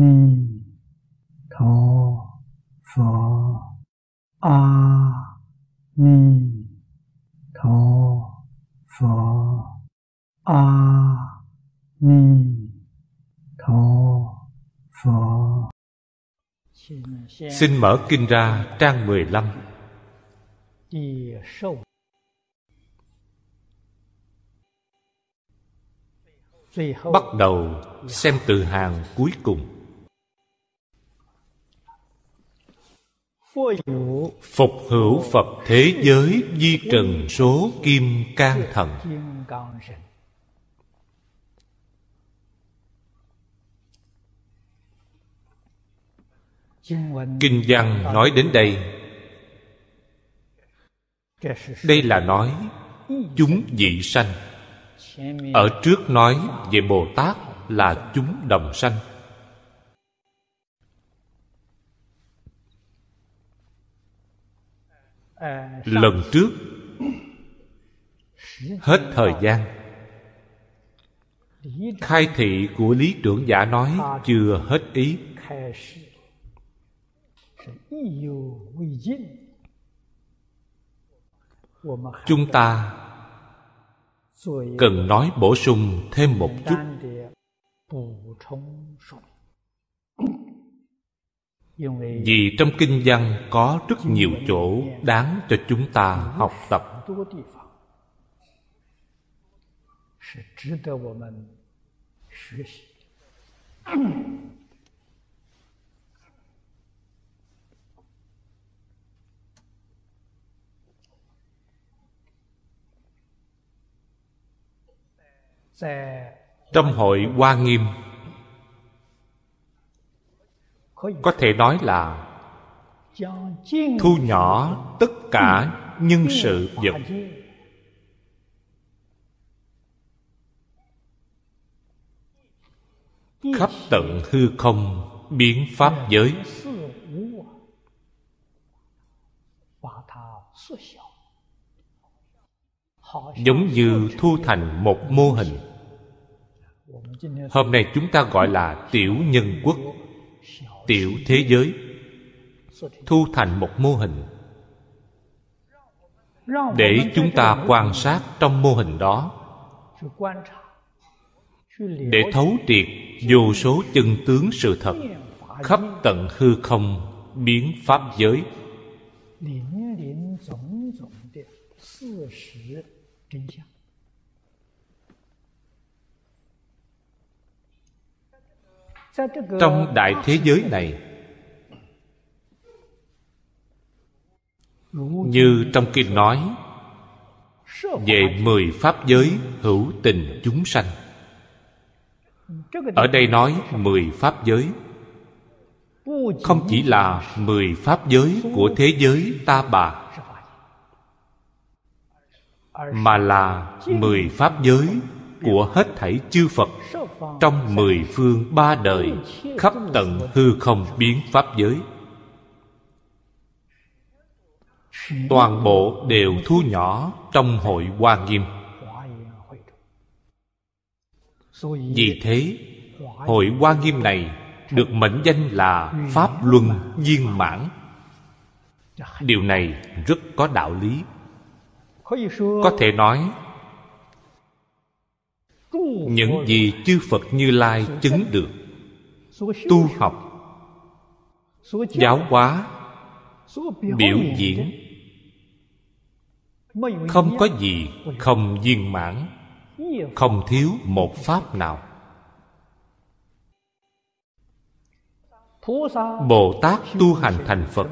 ni tho phở a ni tho phở a ni tho phở Xin mở kinh ra trang 15 địa sâu. Bắt đầu xem từ hàng cuối cùng Phục hữu Phật thế giới di trần số kim can thần. Kinh văn nói đến đây. Đây là nói chúng dị sanh. Ở trước nói về Bồ Tát là chúng đồng sanh. À, Lần trước, Hết thời gian. Khai thị của lý trưởng giả nói Chưa hết ý. Chúng ta cần nói bổ sung thêm một chút vì trong kinh văn có rất nhiều chỗ đáng cho chúng ta học tập. Trong hội hoa nghiêm có thể nói là thu nhỏ tất cả nhân sự vật. Khắp tận hư không, biến pháp giới. Giống như thu thành một mô hình. Hôm nay chúng ta gọi là tiểu nhân quốc tiểu thế giới, thu thành một mô hình. Để chúng ta quan sát trong mô hình đó, để thấu triệt vô số chân tướng sự thật khắp tận hư không biến pháp giới. Trong đại thế giới này, như trong kinh nói, về mười pháp giới hữu tình chúng sanh. Ở đây nói mười pháp giới. Không chỉ là mười pháp giới của thế giới ta bà, mà là mười pháp giới của hết thảy chư Phật. Trong mười phương ba đời, khắp tận hư không biến pháp giới. Toàn bộ đều thu nhỏ trong hội hoa nghiêm. Vì thế, hội hoa nghiêm này được mệnh danh là pháp luân viên mãn. Điều này rất có đạo lý. Có thể nói những gì chư phật như lai chứng được. Tu học. Giáo hóa. Biểu diễn. Không có gì không viên mãn. Không thiếu một pháp nào. Bồ tát tu hành thành phật.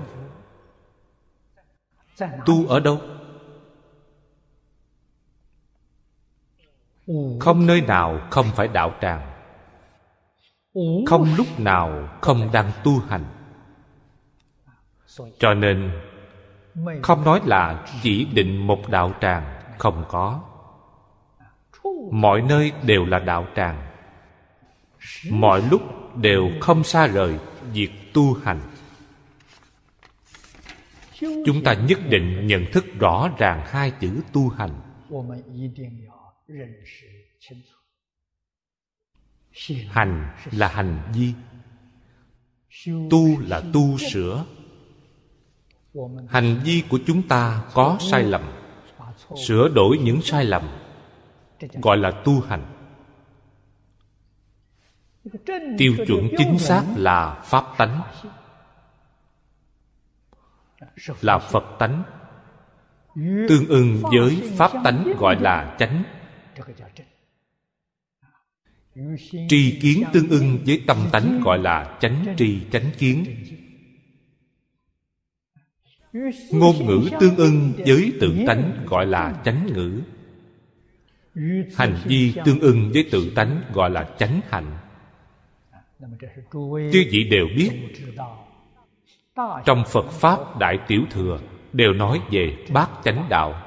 Tu ở đâu? Không nơi nào không phải đạo tràng. Không lúc nào không đang tu hành. Cho nên không nói là chỉ định một đạo tràng không có. Mọi nơi đều là đạo tràng. Mọi lúc đều không xa rời việc tu hành. Chúng ta nhất định nhận thức rõ ràng hai chữ tu hành hành là hành vi. Tu là tu sửa. Hành vi của chúng ta có sai lầm. sửa đổi những sai lầm. Gọi là tu hành. Tiêu chuẩn chính xác là pháp tánh. là phật tánh. Tương ưng với pháp tánh gọi là chánh tri kiến tương ưng với tâm tánh gọi là chánh tri chánh kiến. Ngôn ngữ tương ưng với tự tánh gọi là chánh ngữ. Hành vi tương ưng với tự tánh gọi là chánh hạnh. Chư vị đều biết, trong phật pháp đại tiểu thừa đều nói về bát chánh đạo.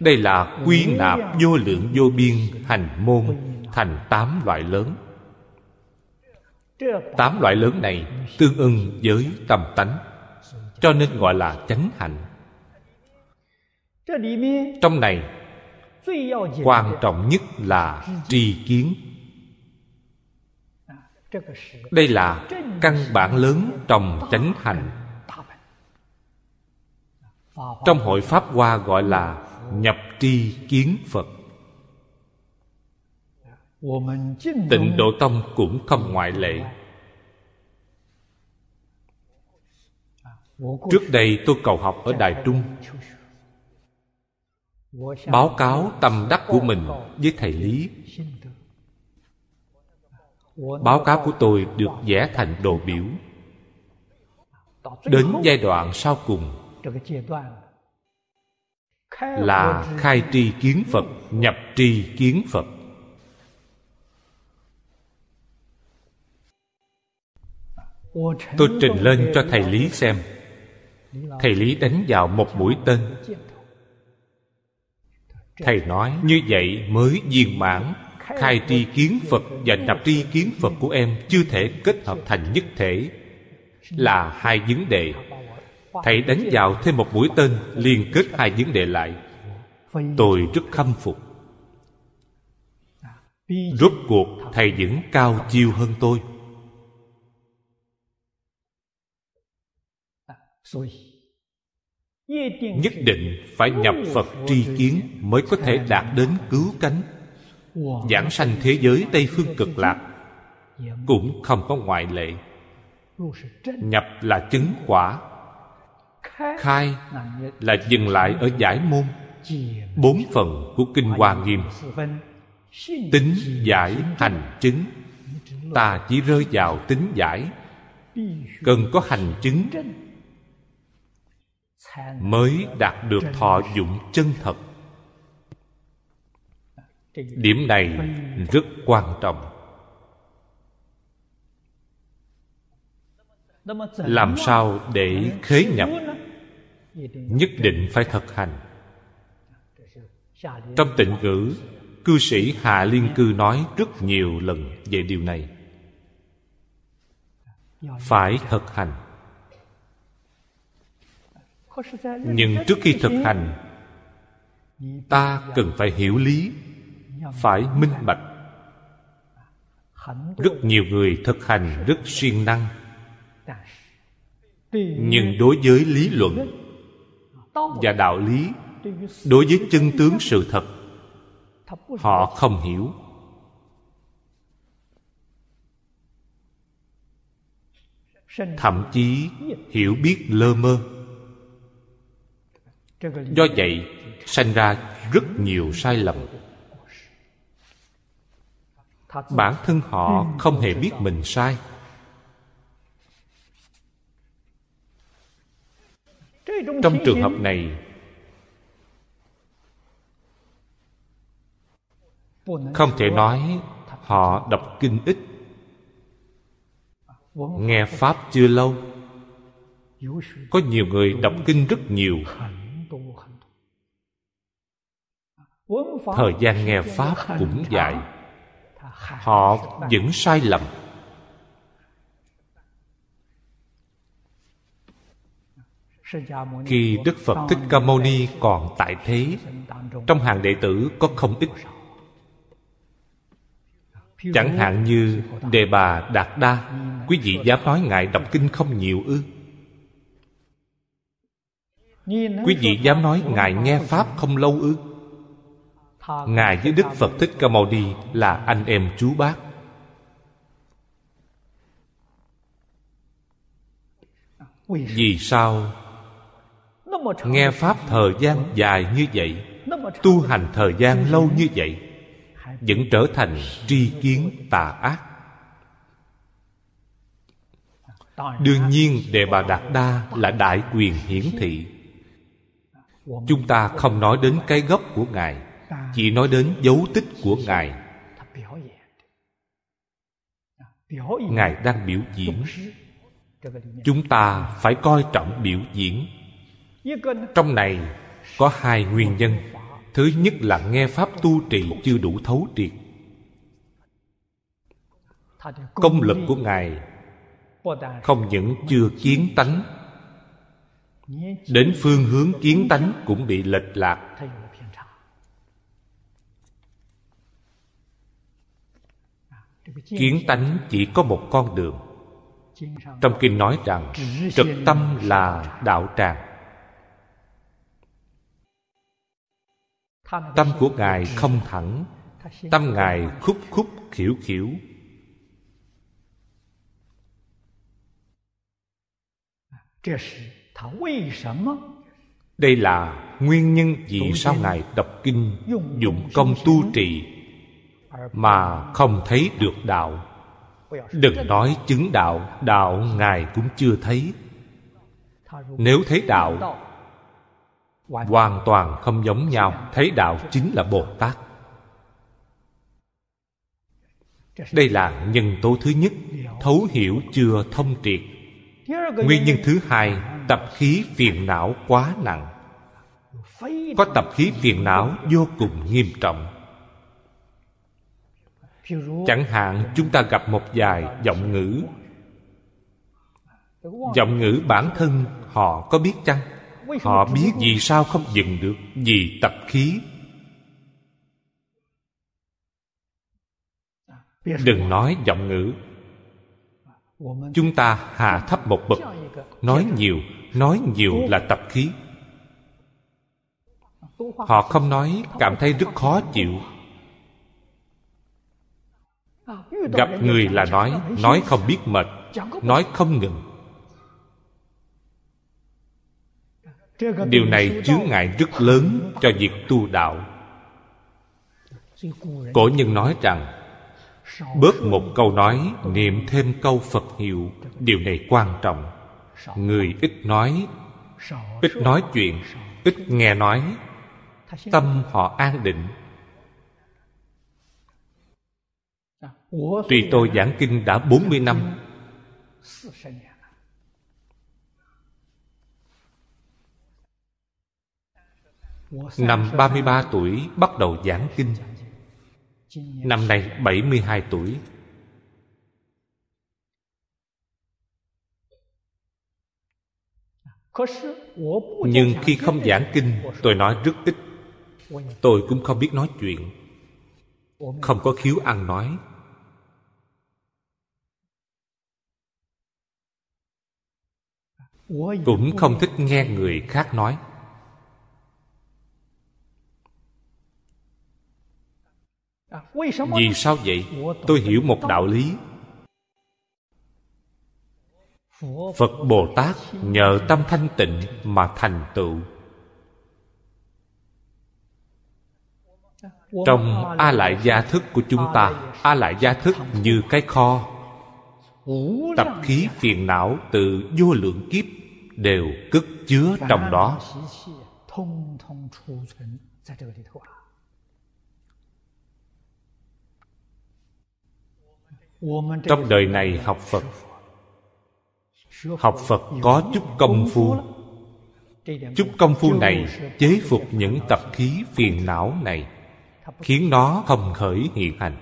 Đây là quy nạp vô lượng vô biên hành môn thành tám loại lớn. Tám loại lớn này tương ưng với tâm tánh, cho nên gọi là chánh hạnh. Trong này, quan trọng nhất là tri kiến. Đây là căn bản lớn trong chánh hạnh. Trong hội pháp hoa gọi là nhập tri kiến phật. Tịnh độ tông cũng không ngoại lệ. Trước đây tôi cầu học ở đài trung. Báo cáo tâm đắc của mình với thầy lý. Báo cáo của tôi được vẽ thành đồ biểu. Đến giai đoạn sau cùng là khai tri kiến phật nhập tri kiến phật. Tôi trình lên cho thầy lý xem. Thầy lý đánh vào một mũi tên. Thầy nói như vậy mới viên mãn. Khai tri kiến phật và nhập tri kiến phật của em chưa thể kết hợp thành nhất thể. Là hai vấn đề thầy đánh vào thêm một mũi tên, liên kết hai vấn đề lại. Tôi rất khâm phục. Rốt cuộc, thầy vẫn cao chiêu hơn tôi. Nhất định phải nhập phật tri kiến mới có thể đạt đến cứu cánh. Giảng sanh thế giới tây phương cực lạc cũng không có ngoại lệ. Nhập là chứng quả khai là dừng lại ở giải môn. bốn phần của kinh hoa nghiêm. tính giải hành chứng. Ta chỉ rơi vào tính giải. Cần có hành chứng mới đạt được thọ dụng chân thật. Điểm này rất quan trọng. Làm sao để khế nhập nhất định phải thực hành. Trong tịnh ngữ cư sĩ hạ liên cư nói rất nhiều lần về điều này. Phải thực hành. Nhưng trước khi thực hành, ta cần phải hiểu lý, phải minh bạch. Rất nhiều người thực hành rất siêng năng. Nhưng đối với lý luận và đạo lý đối với chân tướng sự thật, họ không hiểu. Thậm chí hiểu biết lơ mơ. Do vậy, sanh ra rất nhiều sai lầm. Bản thân họ không hề biết mình sai. Trong trường hợp này không thể nói họ đọc kinh ít. Nghe pháp chưa lâu có nhiều người đọc kinh rất nhiều. Thời gian nghe pháp cũng dài họ vẫn sai lầm khi đức phật thích ca mâu ni còn tại thế trong hàng đệ tử có không ít. Chẳng hạn như đề bà đạt đa quý vị dám nói ngài đọc kinh không nhiều ư? Quý vị dám nói ngài nghe pháp không lâu ư? Ngài với đức phật thích ca mâu ni là anh em chú bác. Vì sao nghe pháp thời gian dài như vậy tu hành thời gian lâu như vậy vẫn trở thành tri kiến tà ác. Đương nhiên đề bà đạt đa là đại quyền hiển thị. Chúng ta không nói đến cái gốc của ngài chỉ nói đến dấu tích của ngài. Ngài đang biểu diễn. Chúng ta phải coi trọng biểu diễn trong này có hai nguyên nhân. Thứ nhất là nghe pháp tu trì chưa đủ thấu triệt. Công lực của ngài không những chưa kiến tánh, đến phương hướng kiến tánh cũng bị lệch lạc. Kiến tánh chỉ có một con đường. Trong kinh nói rằng, trực tâm là đạo tràng. Tâm của ngài không thẳng, tâm ngài khúc khúc khiểu khiểu đây là nguyên nhân vì sao ngài đọc kinh dụng công tu trì mà không thấy được đạo. Đừng nói chứng đạo đạo ngài cũng chưa thấy. Nếu thấy đạo hoàn toàn không giống nhau. Thấy đạo chính là bồ tát. Đây là nhân tố thứ nhất. Thấu hiểu chưa thông triệt. Nguyên nhân thứ hai, tập khí phiền não quá nặng. Có tập khí phiền não vô cùng nghiêm trọng. Chẳng hạn, chúng ta gặp một vài giọng ngữ. Giọng ngữ bản thân họ có biết chăng? Họ biết vì sao không dừng được vì tập khí. Đừng nói giọng ngữ. Chúng ta hạ thấp một bậc. Nói nhiều nói nhiều là tập khí. Họ không nói cảm thấy rất khó chịu. Gặp người là nói nói không biết mệt nói không ngừng điều này chướng ngại rất lớn cho việc tu đạo. Cổ nhân nói rằng, bớt một câu nói, niệm thêm câu phật hiệu, điều này quan trọng. Người ít nói ít nói chuyện, ít nghe nói, tâm họ an định. Tuy tôi giảng kinh đã 40 năm Năm 33 tuổi bắt đầu giảng kinh. Năm nay 72 tuổi. Nhưng khi không giảng kinh, Tôi nói rất ít. Tôi cũng không biết nói chuyện. Không có khiếu ăn nói. Cũng không thích nghe người khác nói. Vì sao vậy? Tôi hiểu một đạo lý. Phật bồ tát nhờ tâm thanh tịnh mà thành tựu. Trong a lại gia thức của chúng ta a lại gia thức như cái kho. Tập khí phiền não từ vô lượng kiếp đều cất chứa trong đó trong đời này học phật. Học phật có chút công phu. Chút công phu này chế phục những tập khí phiền não này, khiến nó không khởi hiện hành.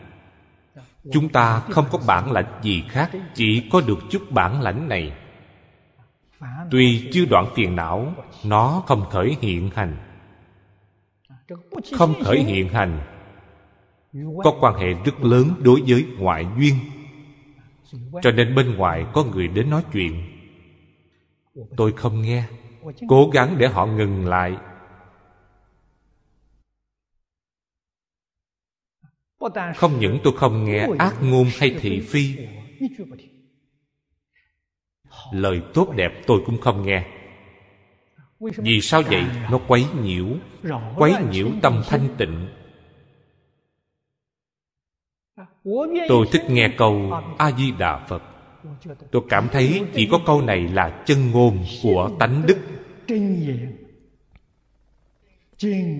Chúng ta không có bản lãnh gì khác, chỉ có được chút bản lãnh này. Tuy chưa đoạn phiền não, nó không khởi hiện hành. Không khởi hiện hành có quan hệ rất lớn đối với ngoại duyên. Cho nên bên ngoài có người đến nói chuyện. Tôi không nghe. Cố gắng để họ ngừng lại. Không những tôi không nghe ác ngôn hay thị phi. Lời tốt đẹp tôi cũng không nghe. Vì sao vậy? Nó quấy nhiễu. Quấy nhiễu tâm thanh tịnh tôi thích nghe câu a di đà phật. Tôi cảm thấy chỉ có câu này là chân ngôn của tánh đức.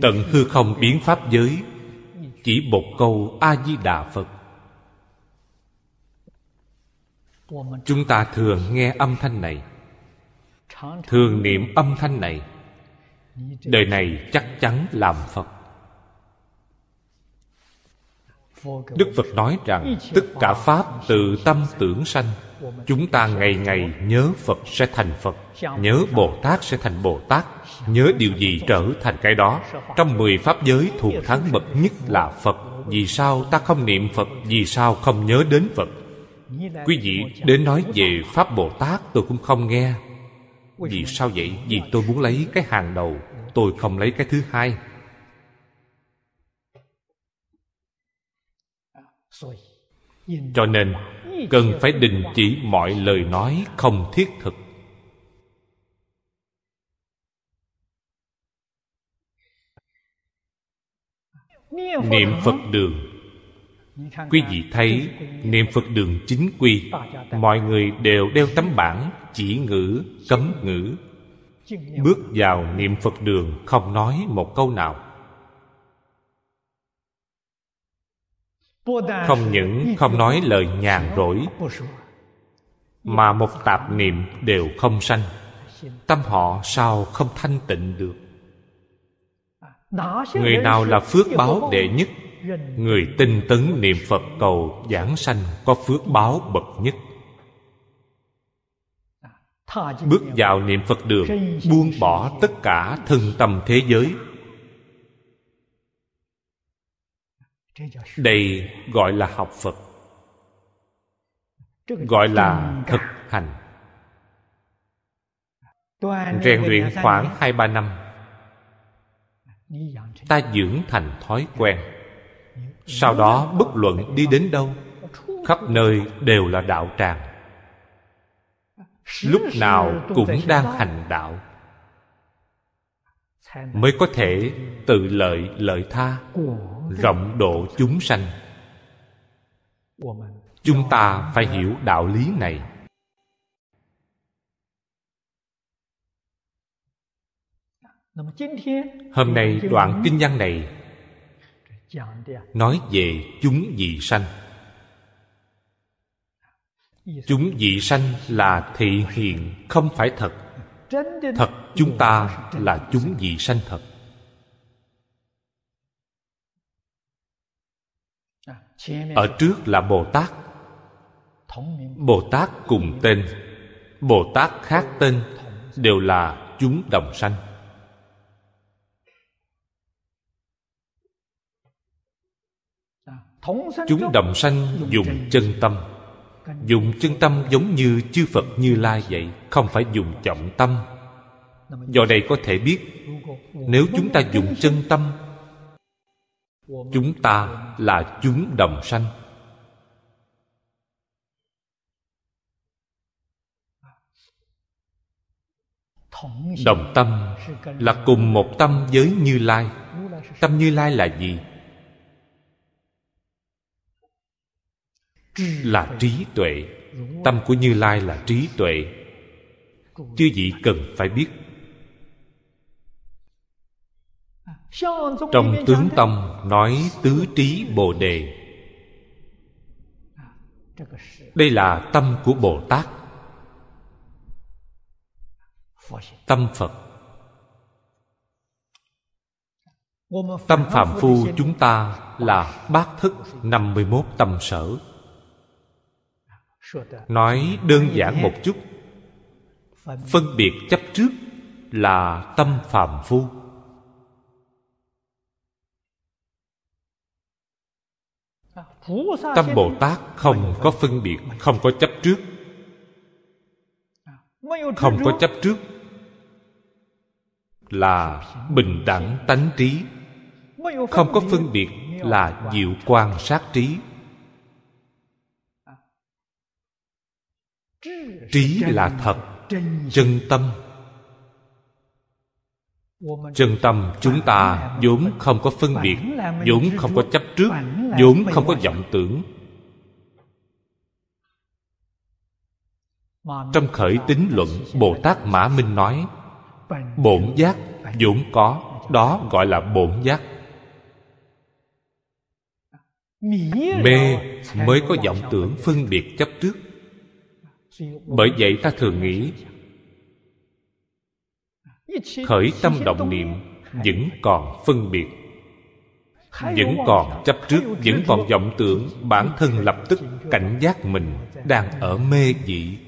Tận hư không biến pháp giới, chỉ một câu a di đà phật. Chúng ta thường nghe âm thanh này, thường niệm âm thanh này. Đời này chắc chắn làm phật. Đức phật nói rằng, tất cả pháp từ tâm tưởng sanh, chúng ta ngày ngày nhớ phật sẽ thành phật, nhớ bồ tát sẽ thành bồ tát, nhớ điều gì trở thành cái đó. Trong mười pháp giới thuộc thắng bậc nhất là phật. Vì sao ta không niệm phật? Vì sao không nhớ đến phật? Quý vị đến nói về pháp bồ tát, tôi cũng không nghe. Vì sao vậy? Vì tôi muốn lấy cái hàng đầu, tôi không lấy cái thứ hai. Cho nên cần phải đình chỉ mọi lời nói không thiết thực. Niệm phật đường. Quý vị thấy niệm phật đường chính quy mọi người đều đeo tấm bảng chỉ ngữ cấm ngữ. Bước vào niệm phật đường không nói một câu nào không những không nói lời nhàn rỗi, mà một tạp niệm đều không sanh. Tâm họ sao không thanh tịnh được? Người nào là phước báo đệ nhất? Người tinh tấn niệm phật cầu giảng sanh có phước báo bậc nhất. Bước vào niệm phật đường, buông bỏ tất cả thân tâm thế giới đây gọi là học phật, gọi là thực hành. Rèn luyện khoảng hai, ba năm, ta dưỡng thành thói quen. Sau đó, bất luận đi đến đâu, khắp nơi đều là đạo tràng. Lúc nào cũng đang hành đạo mới có thể tự lợi lợi tha, rộng độ chúng sanh. Chúng ta phải hiểu đạo lý này. Hôm nay đoạn kinh văn này nói về chúng dị sanh. Chúng dị sanh là thị hiện, không phải thật thật, chúng ta là chúng vị sanh thật. Ở trước là bồ tát. Bồ tát cùng tên. Bồ tát khác tên đều là chúng đồng sanh. Chúng đồng sanh dùng chân tâm dùng chân tâm giống như chư phật như lai vậy, không phải dùng trọng tâm. Do đây có thể biết, nếu chúng ta dùng chân tâm, chúng ta là chúng đồng sanh. Đồng tâm là cùng một tâm với như lai. Tâm như lai là gì? Là trí tuệ. Tâm của như lai là trí tuệ. Chư vị cần phải biết. Trong tướng tâm nói tứ trí bồ đề. Đây là tâm của bồ tát. Tâm phật. Tâm phạm phu chúng ta là bát thức 51 tâm sở nói đơn giản một chút. Phân biệt chấp trước là tâm phàm phu. Tâm bồ tát không có phân biệt không có chấp trước. Không có chấp trước là bình đẳng tánh trí. Không có phân biệt là diệu quan sát trí trí là thật, chân tâm. Chân tâm chúng ta vốn không có phân biệt, vốn không có chấp trước, vốn không có vọng tưởng. Trong khởi tín luận, bồ tát mã minh nói, bổn giác vốn có, đó gọi là bổn giác. Mê mới có vọng tưởng phân biệt chấp trước bởi vậy ta thường nghĩ, khởi tâm động niệm vẫn còn phân biệt, vẫn còn chấp trước, vẫn còn vọng tưởng bản thân lập tức cảnh giác mình đang ở mê dị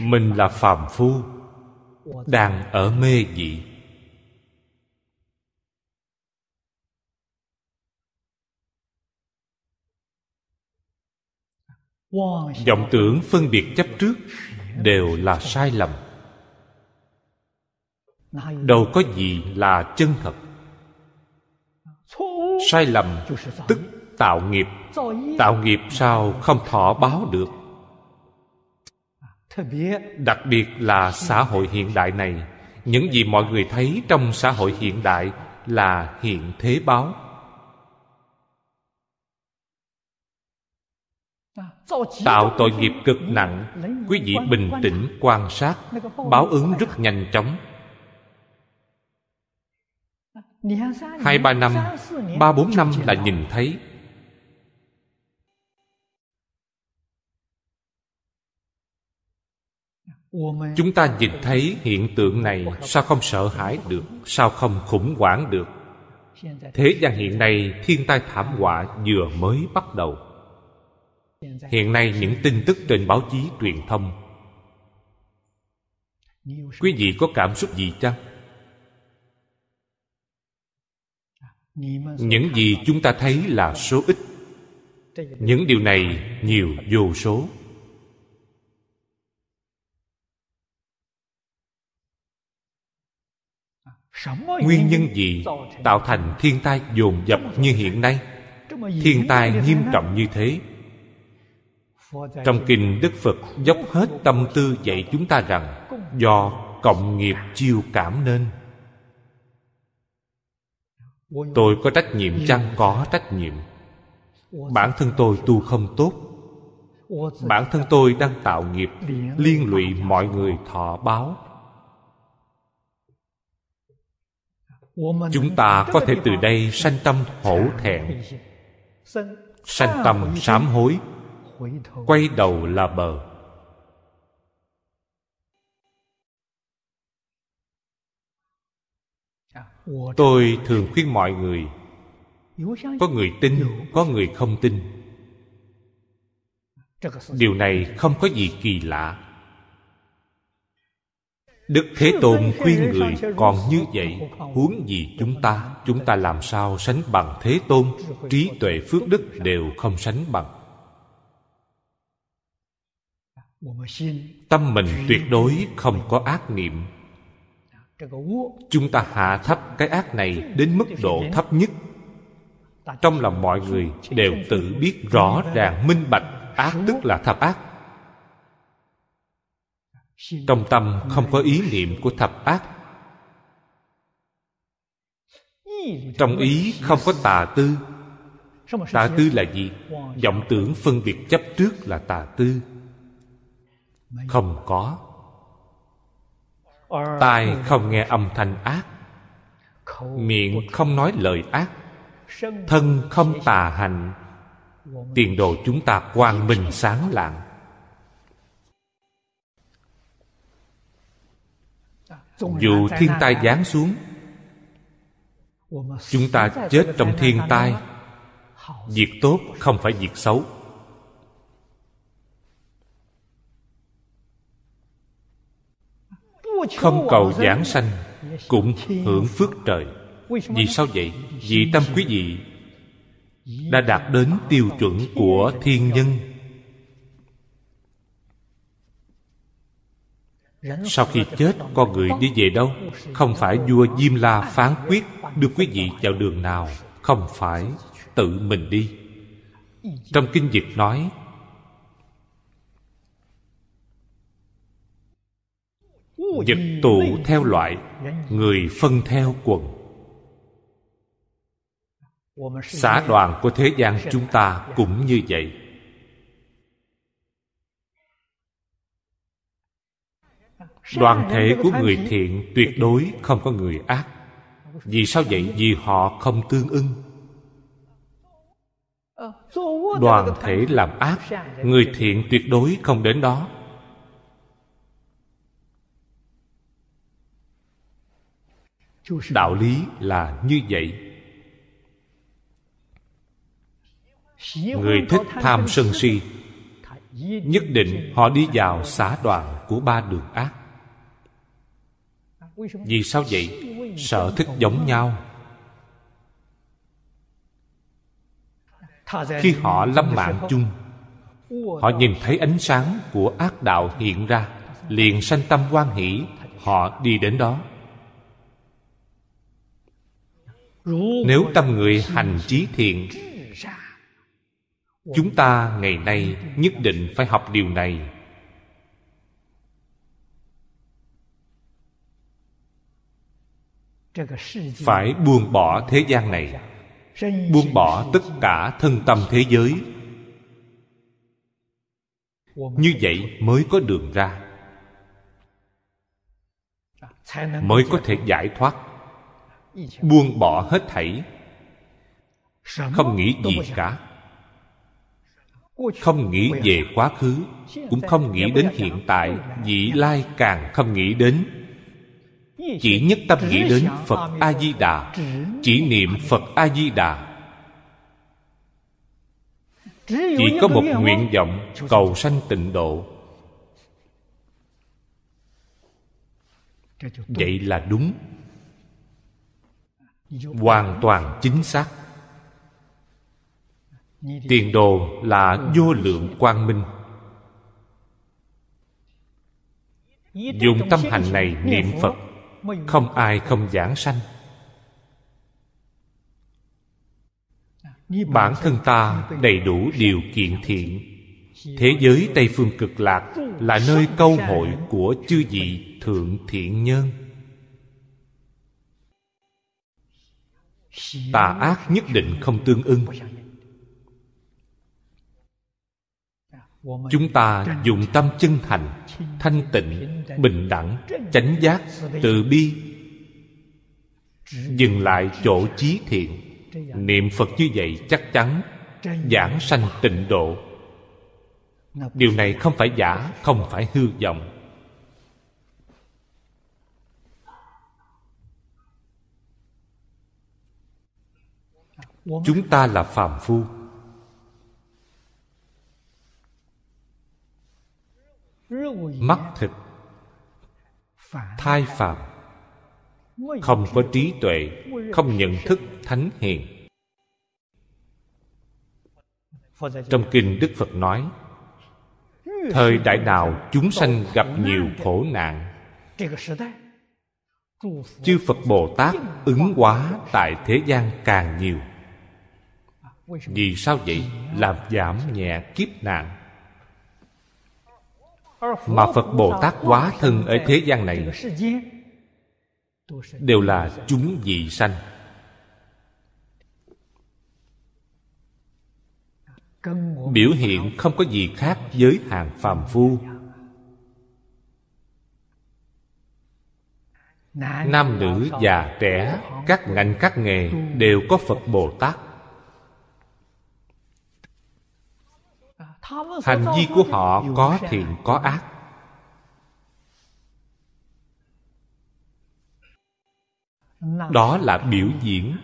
mình là phàm phu đang ở mê dị vọng tưởng phân biệt chấp trước đều là sai lầm. Đâu có gì là chân thật. Sai lầm tức tạo nghiệp. Tạo nghiệp sao không thọ báo được? Đặc biệt là xã hội hiện đại này, những gì mọi người thấy trong xã hội hiện đại là hiện thế báo. Tạo tội nghiệp cực nặng, quý vị bình tĩnh quan sát, báo ứng rất nhanh chóng. Hai ba năm, ba bốn năm là nhìn thấy. Chúng ta nhìn thấy hiện tượng này, sao không sợ hãi được, sao không khủng hoảng được? Thế gian hiện nay thiên tai thảm họa vừa mới bắt đầu hiện nay những tin tức trên báo chí truyền thông. Quý vị có cảm xúc gì chăng? Những gì chúng ta thấy là số ít. Những điều này nhiều vô số. Nguyên nhân gì tạo thành thiên tai dồn dập như hiện nay? Thiên tai nghiêm trọng như thế trong kinh đức phật dốc hết tâm tư dạy chúng ta rằng do cộng nghiệp chiêu cảm nên. Tôi có trách nhiệm chăng? Có trách nhiệm. Bản thân tôi tu không tốt. Bản thân tôi đang tạo nghiệp, liên lụy mọi người thọ báo. Chúng ta có thể từ đây sanh tâm hổ thẹn, sanh tâm sám hối quay đầu là bờ. Tôi thường khuyên mọi người, có người tin, có người không tin. Điều này không có gì kỳ lạ. Đức thế tôn khuyên người, còn như vậy, huống gì chúng ta? Chúng ta làm sao sánh bằng thế tôn? Trí tuệ phước đức đều không sánh bằng tâm mình tuyệt đối không có ác niệm. Chúng ta hạ thấp cái ác này đến mức độ thấp nhất. Trong lòng mọi người đều tự biết rõ ràng, minh bạch, ác tức là thập ác. Trong tâm không có ý niệm của thập ác. Trong ý không có tà tư. Tà tư là gì? Vọng tưởng phân biệt chấp trước là tà tư không có. Tai không nghe âm thanh ác. Miệng không nói lời ác. Thân không tà hành. Tiền đồ chúng ta quang minh sáng lạng. Dù thiên tai giáng xuống, chúng ta chết trong thiên tai. Việc tốt không phải việc xấu. Không cầu giảng sanh, cũng hưởng phước trời. Vì sao vậy? Vì tâm quý vị đã đạt đến tiêu chuẩn của thiên nhân. Sau khi chết con người đi về đâu? Không phải vua diêm la phán quyết đưa quý vị vào đường nào, không phải tự mình đi. Trong kinh dịch nói vật tụ theo loại người phân theo quần. Xã đoàn của thế gian chúng ta cũng như vậy. Đoàn thể của người thiện tuyệt đối không có người ác. Vì sao vậy? Vì họ không tương ưng. Đoàn thể làm ác người thiện tuyệt đối không đến đó đạo lý là như vậy. Người thích tham sân si nhất định họ đi vào xã đoàn của ba đường ác. Vì sao vậy? Sở thích giống nhau. Khi họ lâm mạng chung họ nhìn thấy ánh sáng của ác đạo hiện ra liền sanh tâm quan hỷ họ đi đến đó nếu tâm người hành trí thiện, chúng ta ngày nay nhất định phải học điều này. Phải buông bỏ thế gian này, buông bỏ tất cả thân tâm thế giới. Như vậy mới có đường ra, mới có thể giải thoát buông bỏ hết thảy. Không nghĩ gì cả. Không nghĩ về quá khứ. Cũng không nghĩ đến hiện tại. vị lai càng không nghĩ đến. Chỉ nhất tâm nghĩ đến phật a di đà chỉ niệm phật a di đà chỉ có một nguyện vọng cầu sanh tịnh độ. Vậy là đúng hoàn toàn chính xác. Tiền đồ là vô lượng quang minh. Dùng tâm hành này niệm phật, không ai không giảng sanh. Bản thân ta đầy đủ điều kiện thiện. Thế giới tây phương cực lạc là nơi câu hội của chư vị thượng thiện nhân. Tà ác nhất định không tương ưng chúng ta dùng tâm chân thành thanh tịnh, bình đẳng, chánh giác, từ bi. Dừng lại chỗ chí thiện. Niệm phật như vậy chắc chắn, giảng sanh tịnh độ. Điều này không phải giả, không phải hư vọng. Chúng ta là phàm phu. Mắt thịt. Thai phàm. Không có trí tuệ không nhận thức thánh hiền. Trong kinh đức phật nói thời đại nào chúng sanh gặp nhiều khổ nạn. Chư phật bồ tát ứng hóa tại thế gian càng nhiều vì sao vậy? Làm giảm nhẹ kiếp nạn. Mà phật bồ tát quá thân ở thế gian này, đều là chúng vị sanh. Biểu hiện không có gì khác với hàng phàm phu. Nam nữ già trẻ, các ngành các nghề đều có phật bồ tát hành vi của họ có thiện, có ác. Đó là biểu diễn.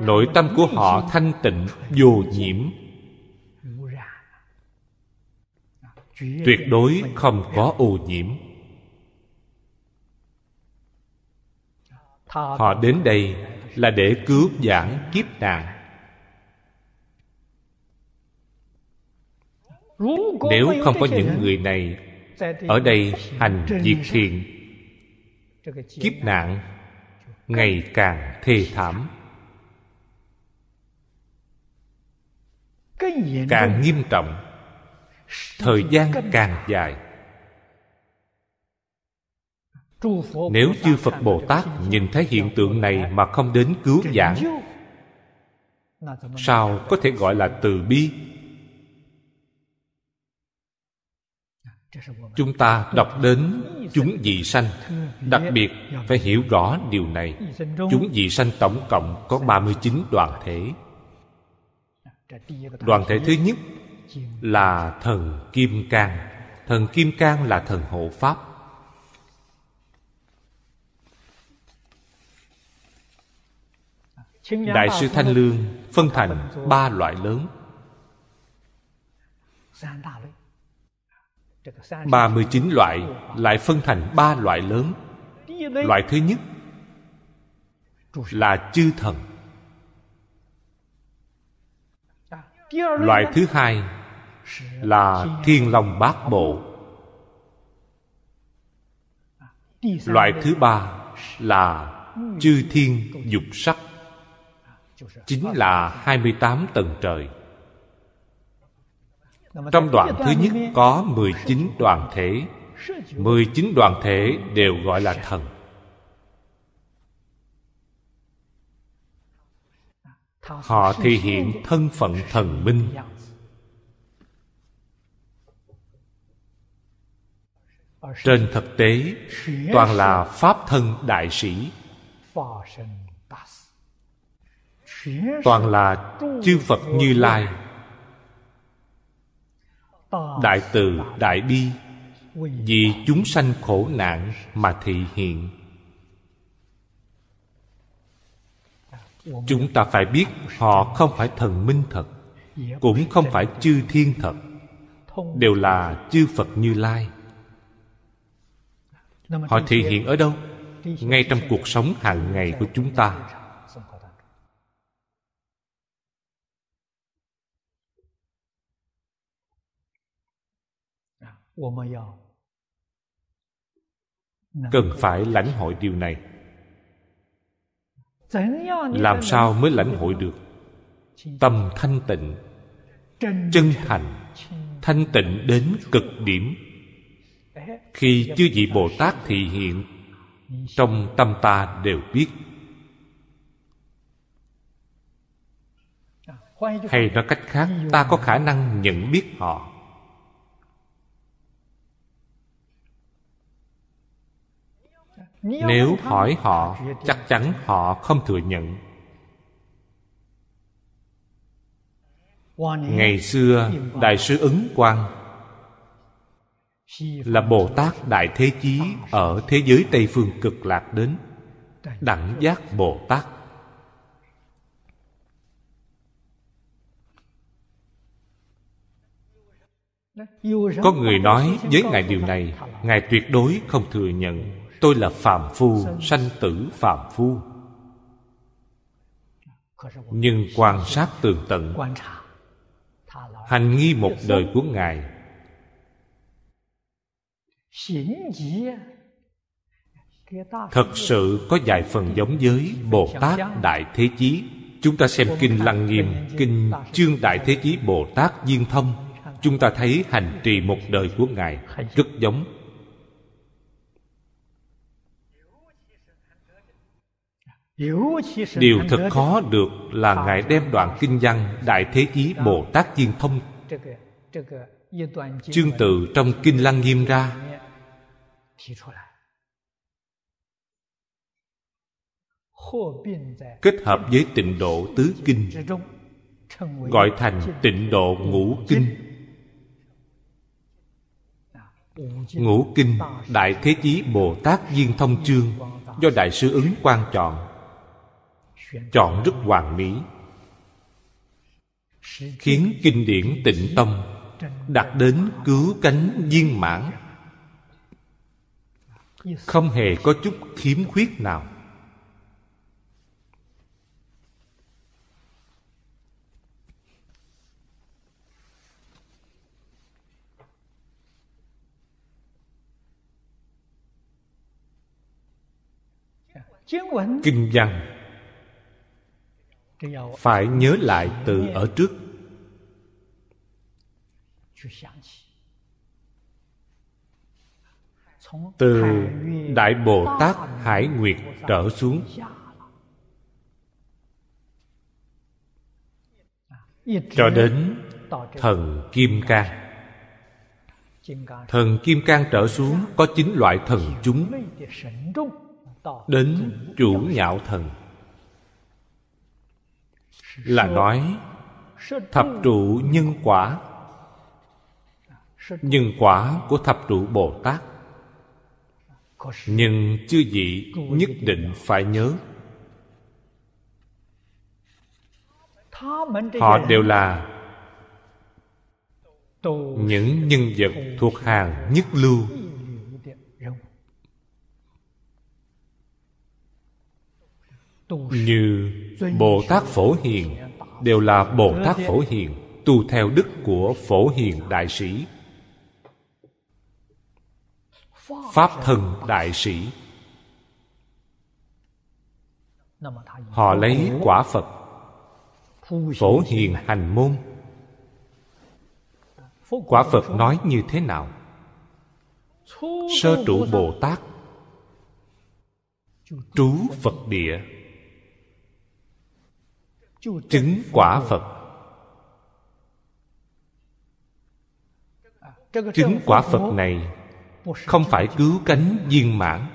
Nội tâm của họ thanh tịnh, vô nhiễm. Tuyệt đối không có ô nhiễm. Họ đến đây là để cứu giảng kiếp nạn. Nếu không có những người này ở đây hành việc thiện kiếp nạn ngày càng thê thảm. Càng nghiêm trọng thời gian càng dài. Nếu chư phật bồ tát nhìn thấy hiện tượng này mà không đến cứu giảng sao có thể gọi là từ bi chúng ta đọc đến chúng dị sanh. Đặc biệt phải hiểu rõ điều này. Chúng dị sanh tổng cộng có 39 đoàn thể. Đoàn thể thứ nhất là thần kim cang. Thần kim cang là thần hộ pháp. Đại sư thanh lương phân thành ba loại lớn. 39 loại lại phân thành ba loại lớn. Loại thứ nhất là chư thần. Loại thứ hai là thiên long bát bộ. Loại thứ ba là chư thiên dục sắc. Chính là 28 tầng trời trong đoạn thứ nhất có 19 đoàn thể. 19 đoàn thể đều gọi là thần. Họ thể hiện thân phận thần minh. Trên thực tế Toàn là Pháp thân đại sĩ. Toàn là chư Phật Như Lai đại từ đại bi, vì chúng sanh khổ nạn mà thị hiện. Chúng ta phải biết họ không phải thần minh thật, cũng không phải chư thiên thật, đều là chư phật như lai. Họ thị hiện ở đâu? Ngay trong cuộc sống hàng ngày của chúng ta. Cần phải lãnh hội điều này. Làm sao mới lãnh hội được? Tâm thanh tịnh chân thành thanh tịnh đến cực điểm. Khi chư vị bồ tát thị hiện trong tâm ta đều biết. Hay nói cách khác ta có khả năng nhận biết họ nếu hỏi họ chắc chắn họ không thừa nhận. Ngày xưa đại sư ứng quang là bồ tát đại thế chí ở thế giới tây phương cực lạc đến đẳng giác bồ tát. Có người nói với ngài điều này ngài tuyệt đối không thừa nhận tôi là phàm phu, sanh tử phàm phu. Nhưng quan sát tường tận, hành nghi một đời của ngài. Thật sự có vài phần giống với bồ tát đại thế chí. Chúng ta xem kinh lăng nghiêm, kinh chương đại thế chí bồ tát viên thông chúng ta thấy hành trì một đời của ngài rất giống điều thật khó được là ngài đem đoạn kinh văn đại thế chí bồ tát viên thông, chương tự trong kinh lăng nghiêm ra. Kết hợp với tịnh độ tứ kinh, gọi thành tịnh độ ngũ kinh. Ngũ kinh, đại thế chí bồ tát viên thông chương, do đại sư ứng quan chọn chọn rất hoàn mỹ, khiến kinh điển tịnh tâm đạt đến cứu cánh viên mãn. Không hề có chút khiếm khuyết nào. Kinh văn phải nhớ lại từ ở trước. Từ đại bồ tát hải nguyệt trở xuống. Cho đến thần kim cang. Thần kim cang trở xuống có chín loại thần chúng. Đến chủ nhạo thần là nói, thập trụ nhân quả. Nhân quả của thập trụ bồ tát nhưng chư vị nhất định phải nhớ, họ đều là những nhân vật thuộc hàng nhất lưu. Như bồ tát phổ hiền đều là bồ tát phổ hiền tu theo đức của phổ hiền đại sĩ. Pháp thân đại sĩ. Họ lấy quả phật phổ hiền hành môn. Quả phật nói như thế nào? Sơ trụ bồ tát trú phật địa chứng quả phật. Chứng quả phật này không phải cứu cánh viên mãn.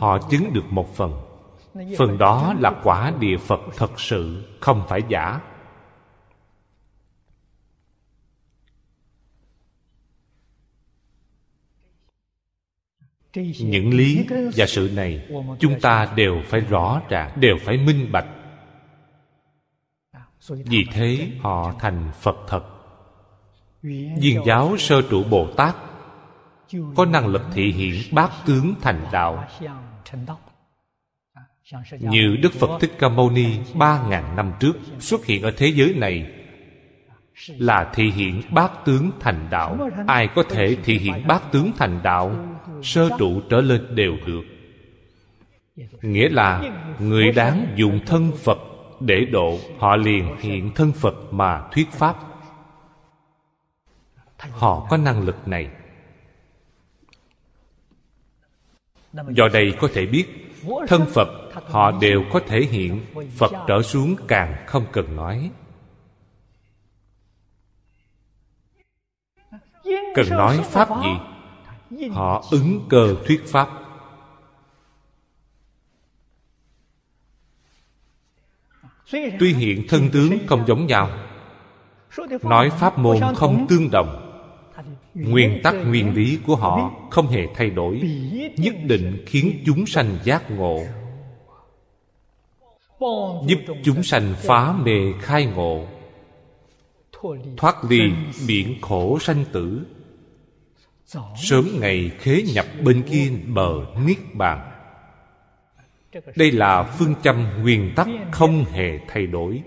Họ chứng được một phần. Phần đó là quả địa phật thật sự, không phải giả. Những lý và sự này chúng ta đều phải rõ ràng, đều phải minh bạch vì thế họ thành phật thật. Viên giáo sơ trụ bồ tát có năng lực thị hiện bát tướng thành đạo. Như đức phật thích ca mâu ni ba ngàn năm trước xuất hiện ở thế giới này là thị hiện bát tướng thành đạo. Ai có thể thị hiện bát tướng thành đạo, sơ trụ trở lên đều được. Nghĩa là người đáng dùng thân phật để độ, họ liền hiện thân phật mà thuyết pháp. Họ có năng lực này. Do đây có thể biết, thân phật, họ đều có thể hiện phật trở xuống càng không cần nói. Cần nói pháp gì? Họ ứng cơ thuyết pháp. Tuy hiện thân tướng không giống nhau, nói pháp môn không tương đồng, nguyên tắc nguyên lý của họ không hề thay đổi, nhất định khiến chúng sanh giác ngộ, giúp chúng sanh phá mê khai ngộ, thoát ly biển khổ sanh tử. Sớm ngày khế nhập bên kia bờ niết bàn đây là phương châm nguyên tắc không hề thay đổi.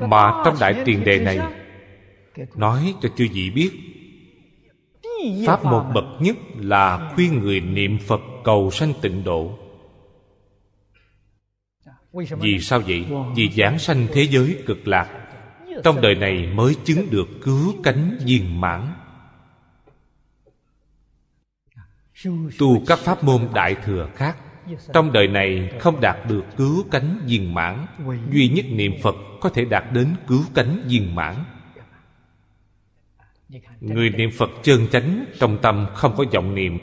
Mà trong đại tiền đề này, nói cho chư vị biết, pháp một bậc nhất là khuyên người niệm phật cầu sanh tịnh độ. Vì sao vậy? Vì giảng sanh thế giới cực lạc, trong đời này mới chứng được cứu cánh viên mãn. Tu các pháp môn đại thừa khác, trong đời này không đạt được cứu cánh viên mãn. Duy nhất niệm phật có thể đạt đến cứu cánh viên mãn. Người niệm phật chân chánh trong tâm không có vọng niệm,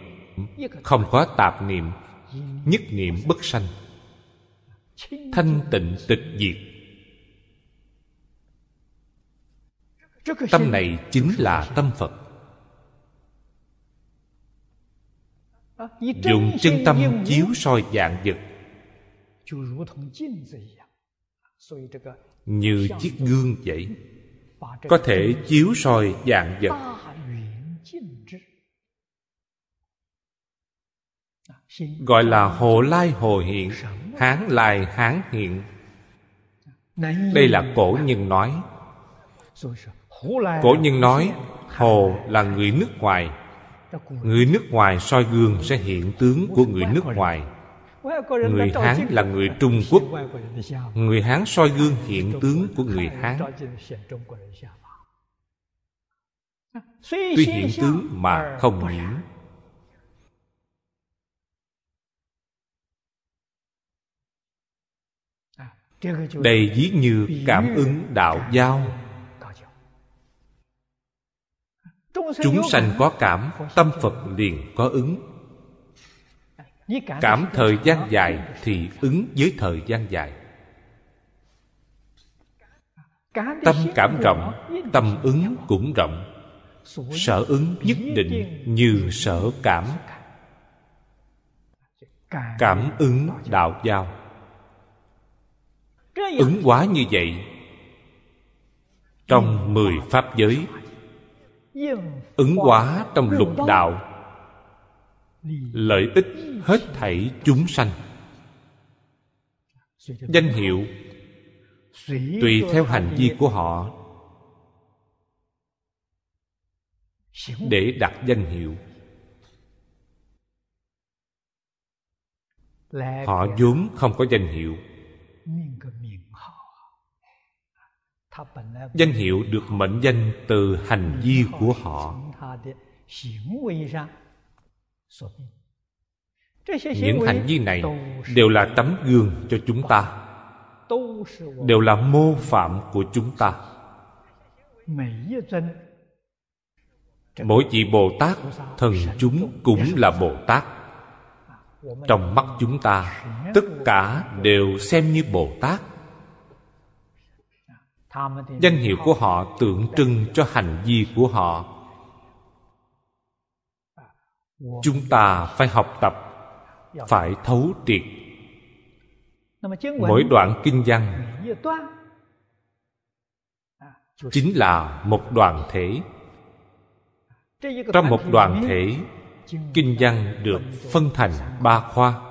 không có tạp niệm, nhất niệm bất sanh. Thanh tịnh tịch diệt. Tâm này chính là tâm phật. Dùng chân tâm chiếu soi dạng vật。như chiếc gương vậy có thể chiếu soi dạng vật。gọi là hồ lai hồ hiện hán lai hán hiện。đây là cổ nhân nói。cổ nhân nói hồ là người nước ngoài người nước ngoài soi gương sẽ hiện tướng của người nước ngoài. Người hán là người trung quốc. Người hán soi gương hiện tướng của người hán. Tuy hiện tướng mà không nhiễm. Đây ví như cảm ứng đạo giao. Chúng sanh có cảm, tâm phật liền có ứng. Cảm thời gian dài thì ứng với thời gian dài. Tâm cảm rộng, tâm ứng cũng rộng. Sở ứng nhất định như sở cảm. Cảm ứng đạo giao. Ứng quá như vậy. Trong mười pháp giới ứng hóa trong lục đạo. Lợi ích hết thảy chúng sanh. Danh hiệu tùy theo hành vi của họ. Để đặt danh hiệu. Họ vốn không có danh hiệu danh hiệu được mệnh danh từ hành vi của họ. Những hành vi này đều là tấm gương cho chúng ta, đều là mô phạm của chúng ta. Mỗi vị bồ tát thần chúng cũng là bồ tát. Trong mắt chúng ta, tất cả đều xem như bồ tát danh hiệu của họ tượng trưng cho hành vi của họ. Chúng ta phải học tập, phải thấu triệt. Mỗi đoạn kinh văn chính là một đoàn thể. Trong một đoàn thể, kinh văn được phân thành ba khoa.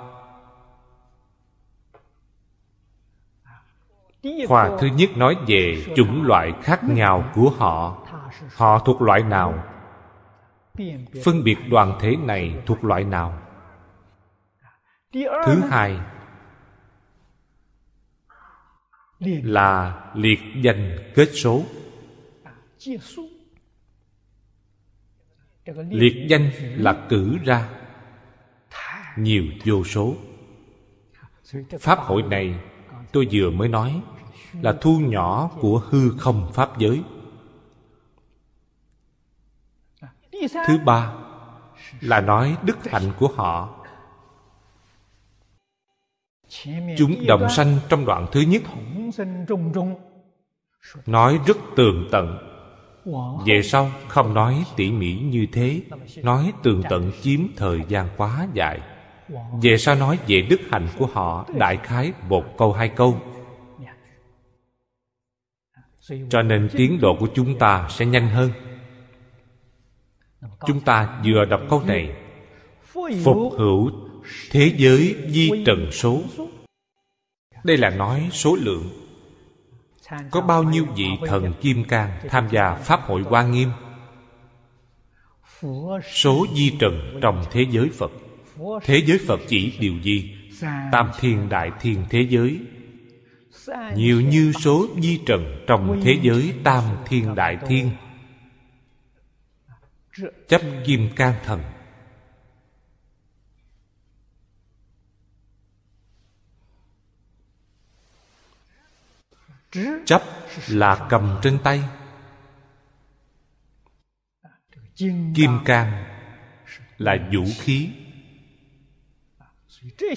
Khoa thứ nhất nói về chủng loại khác nhau của họ. Họ thuộc loại nào? Phân biệt đoàn thể này thuộc loại nào? Thứ hai là liệt danh kết số. Liệt danh là cử ra. Nhiều vô số. Pháp hội này tôi vừa mới nói là thu nhỏ của hư không pháp giới. Thứ ba là nói đức hạnh của họ. Chúng đồng sanh trong đoạn thứ nhất. Nói rất tường tận. Về sau không nói tỉ mỉ như thế. Nói tường tận chiếm thời gian quá dài. Về sau nói về đức hạnh của họ, đại khái một câu hai câu cho nên tiến độ của chúng ta sẽ nhanh hơn. Chúng ta vừa đọc câu này, phục hữu thế giới di trần số. Đây là nói số lượng. Có bao nhiêu vị thần kim cang tham gia pháp hội hoa nghiêm? Số di trần trong thế giới phật. Thế giới phật chỉ điều gì? Tam thiên đại thiên thế giới nhiều như số di trần trong thế giới tam thiên đại thiên. Chấp kim cang thần. Chấp là cầm trên tay. Kim cang là vũ khí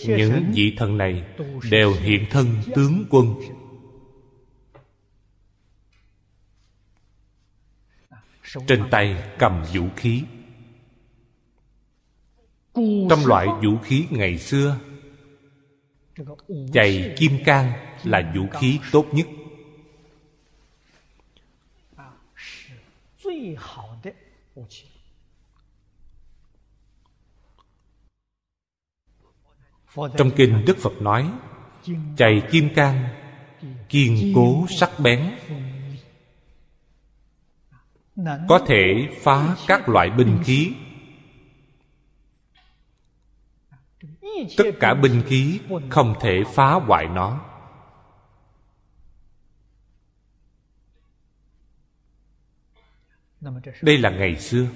những vị thần này đều hiện thân tướng quân. Trên tay cầm vũ khí. Trong loại vũ khí ngày xưa chày kim cang là vũ khí tốt nhất. Trong kinh đức phật nói, chày kim cang, kiên cố sắc bén. Có thể phá các loại binh khí. Tất cả binh khí không thể phá hoại nó. Đây là ngày xưa.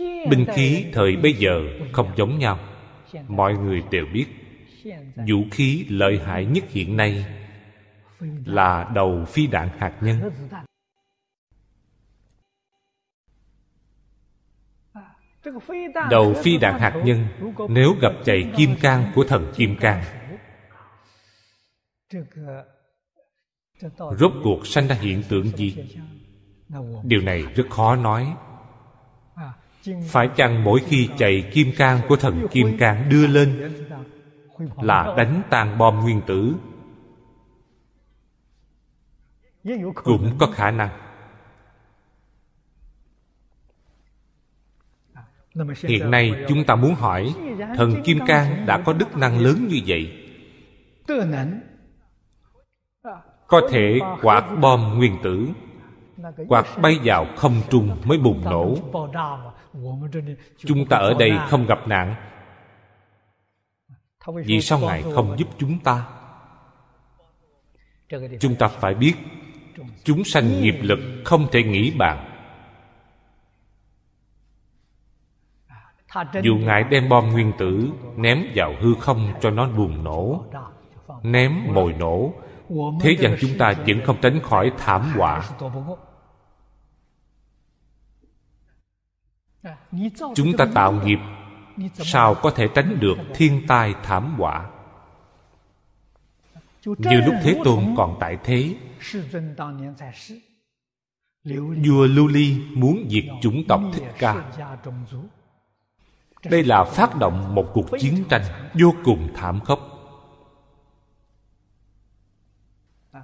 Binh khí thời bây giờ không giống nhau. mọi người đều biết vũ khí lợi hại nhất hiện nay là đầu phi đạn hạt nhân. Đầu phi đạn hạt nhân nếu gặp chạy kim cang của thần kim cang rốt cuộc sanh ra hiện tượng gì? Điều này rất khó nói phải chăng mỗi khi chạy kim cang của thần kim cang đưa lên là đánh tan bom nguyên tử? Cũng có khả năng. Hiện nay chúng ta muốn hỏi, thần kim cang đã có đức năng lớn như vậy? Có thể quạt bom nguyên tử. Quạt bay vào không trung mới bùng nổ chúng ta ở đây không gặp nạn. Vì sao ngài không giúp chúng ta? Chúng ta phải biết, chúng sanh nghiệp lực không thể nghĩ bàn. Dù ngài đem bom nguyên tử ném vào hư không cho nó bùng nổ, ném mồi nổ, thế gian chúng ta vẫn không tránh khỏi thảm họa. Dạ. chúng ta tạo nghiệp, sao có thể tránh được thiên tai thảm họa? Như lúc thế tôn còn tại thế, vua lưu ly muốn diệt chủng tộc thích ca. Đây là phát động một cuộc chiến tranh vô cùng thảm khốc.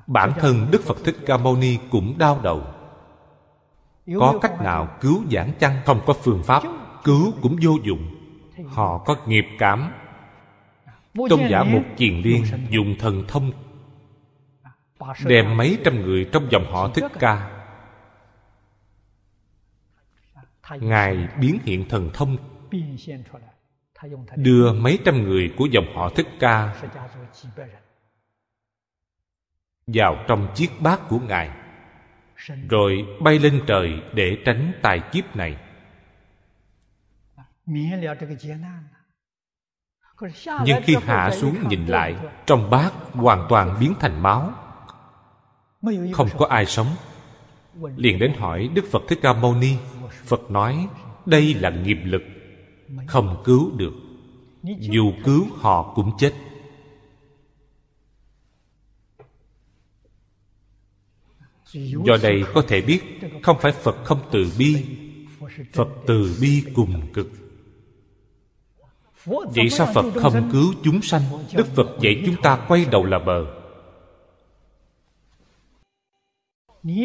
Bản thân đức phật thích ca mâu ni cũng đau đầu có cách nào cứu giảng chăng? Không có phương pháp. Cứu cũng vô dụng. Họ có nghiệp cảm. Tôn giả một kiền liên dùng thần thông đem mấy trăm người trong dòng họ thích ca. Ngài biến hiện thần thông. Đưa mấy trăm người của dòng họ thích ca vào trong chiếc bát của ngài rồi bay lên trời để tránh tài kiếp này. Nhưng khi hạ xuống nhìn lại, trong bát hoàn toàn biến thành máu. Không có ai sống. Liền đến hỏi đức phật thích ca mâu ni. Phật nói, đây là nghiệp lực, không cứu được. Dù cứu, họ cũng chết. Do đây có thể biết, không phải phật không từ bi, phật từ bi cùng cực. Vậy sao phật không cứu chúng sanh? Đức phật dạy chúng ta quay đầu là bờ.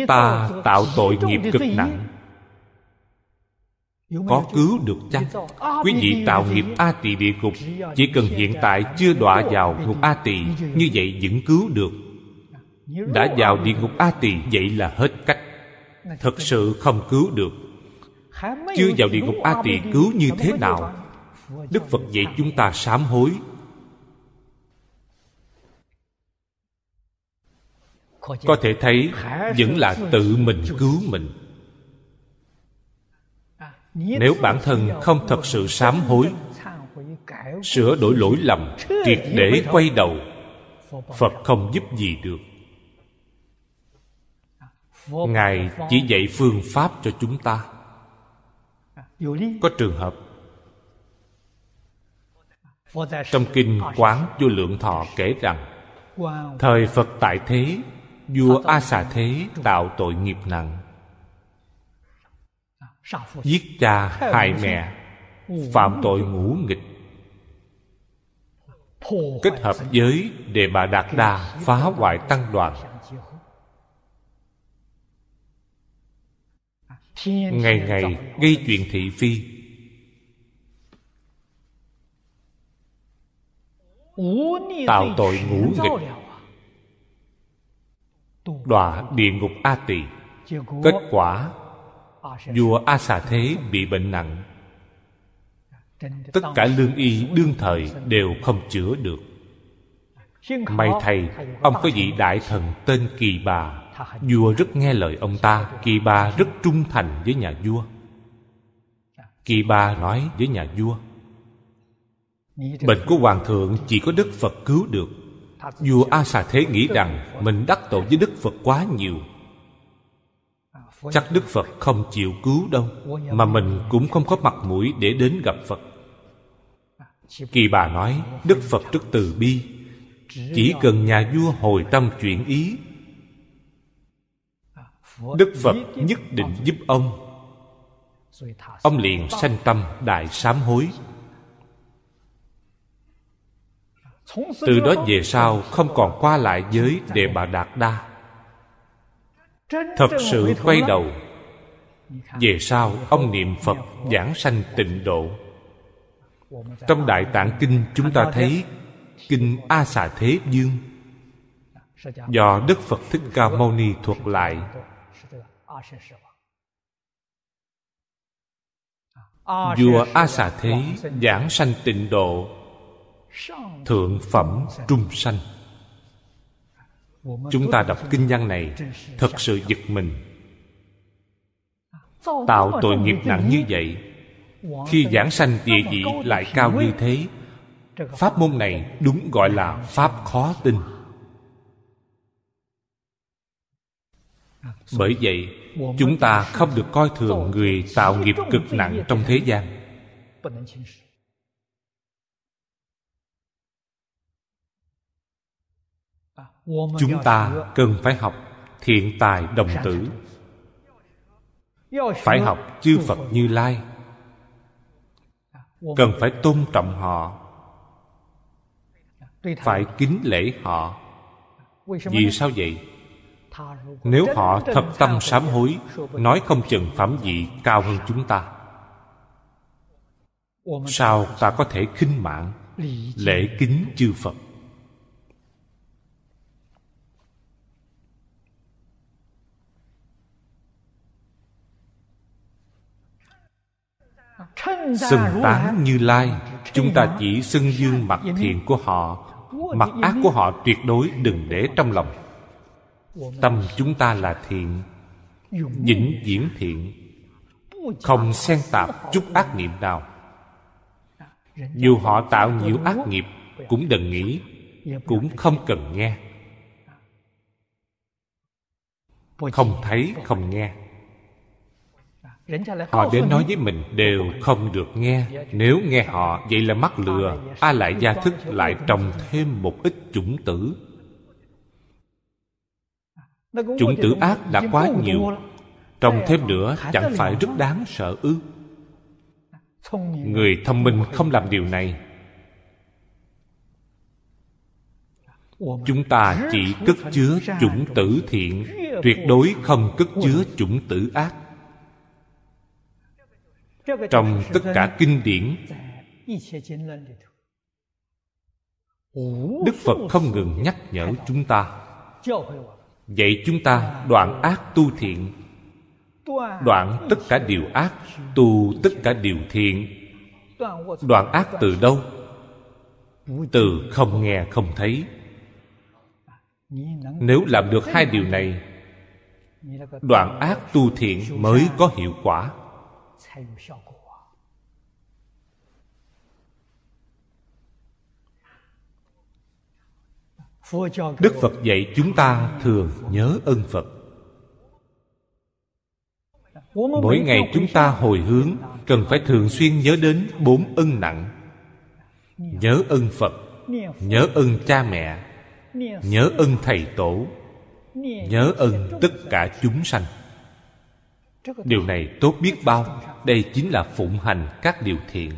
Ta tạo tội nghiệp cực nặng. Có cứu được chăng? Quý vị tạo nghiệp a tỳ địa ngục, chỉ cần hiện tại chưa đọa vào ngục a tỳ, như vậy vẫn cứu được đã vào địa ngục a tỳ vậy là hết cách. Thật sự không cứu được. Chưa vào địa ngục a tỳ cứu như thế nào? Đức phật dạy chúng ta sám hối. Có thể thấy, vẫn là tự mình cứu mình. Nếu bản thân không thật sự sám hối, sửa đổi lỗi lầm, triệt để quay đầu, phật không giúp gì được ngài chỉ dạy phương pháp cho chúng ta. Có trường hợp, trong kinh quán vô lượng thọ kể rằng, thời phật tại thế, vua a xà thế tạo tội nghiệp nặng. Giết cha hại mẹ, phạm tội ngũ nghịch. Kết hợp với đề bà đạt đa phá hoại tăng đoàn. Ngày ngày gây chuyện thị phi. Tạo tội ngũ nghịch. đọa địa ngục a tỳ. Kết quả vua a xà thế bị bệnh nặng. Tất cả lương y đương thời đều không chữa được. May thầy ông có vị đại thần tên kỳ bà vua rất nghe lời ông ta kỳ ba rất trung thành với nhà vua. Kỳ ba nói với nhà vua, bệnh của hoàng thượng chỉ có đức phật cứu được. Vua a xà thế nghĩ rằng mình đắc tội với đức phật quá nhiều. Chắc đức phật không chịu cứu đâu, mà mình cũng không có mặt mũi để đến gặp phật. Kỳ bà nói, đức phật rất từ bi. Chỉ cần nhà vua hồi tâm chuyển ý đức phật nhất định giúp ông. Ông liền sanh tâm đại sám hối. Từ đó về sau không còn qua lại với đề bà đạt đa. Thật sự quay đầu. Về sau ông niệm phật giảng sanh tịnh độ. Trong đại tạng kinh chúng ta thấy kinh a xà thế dương do đức phật thích ca mâu ni thuật lại vua a xà thế giảng sanh tịnh độ thượng phẩm trung sanh. Chúng ta đọc kinh văn này thật sự giật mình. Tạo tội nghiệp nặng như vậy khi giảng sanh địa vị lại cao như thế pháp môn này đúng gọi là pháp khó tin. Bởi vậy chúng ta không được coi thường người tạo nghiệp cực nặng trong thế gian. Chúng ta cần phải học thiện tài đồng tử. Phải học chư phật như lai. Cần phải tôn trọng họ. Phải kính lễ họ. Vì sao vậy? Nếu họ thật tâm sám hối nói không chừng phẩm vị cao hơn chúng ta. Sao ta có thể khinh mạng lễ kính chư phật? Xưng tán như lai chúng ta chỉ xưng dương mặt thiện của họ. Mặt ác của họ tuyệt đối đừng để trong lòng tâm chúng ta là thiện vĩnh viễn thiện, không xen tạp chút ác niệm nào. Dù họ tạo nhiều ác nghiệp, cũng đừng nghĩ, cũng không cần nghe. Không thấy, không nghe. Họ đến nói với mình, đều không được nghe. Nếu nghe họ, vậy là mắc lừa. A lại gia thức lại trồng thêm một ít chủng tử chủng tử ác đã quá nhiều. trồng thêm nữa chẳng phải rất đáng sợ ư? Người thông minh không làm điều này. Chúng ta chỉ cất chứa chủng tử thiện tuyệt đối không cất chứa chủng tử ác. Trong tất cả kinh điển đức phật không ngừng nhắc nhở chúng ta vậy chúng ta đoạn ác tu thiện. Đoạn tất cả điều ác, tu tất cả điều thiện. Đoạn ác từ đâu? Từ không nghe không thấy. Nếu làm được hai điều này, đoạn ác tu thiện mới có hiệu quả. Đức phật dạy chúng ta thường nhớ ơn phật. Mỗi ngày chúng ta hồi hướng, cần phải thường xuyên nhớ đến bốn ân nặng. Nhớ ân phật, nhớ ân cha mẹ, nhớ ân thầy tổ, nhớ ân tất cả chúng sanh. Điều này tốt biết bao. Đây chính là phụng hành các điều thiện.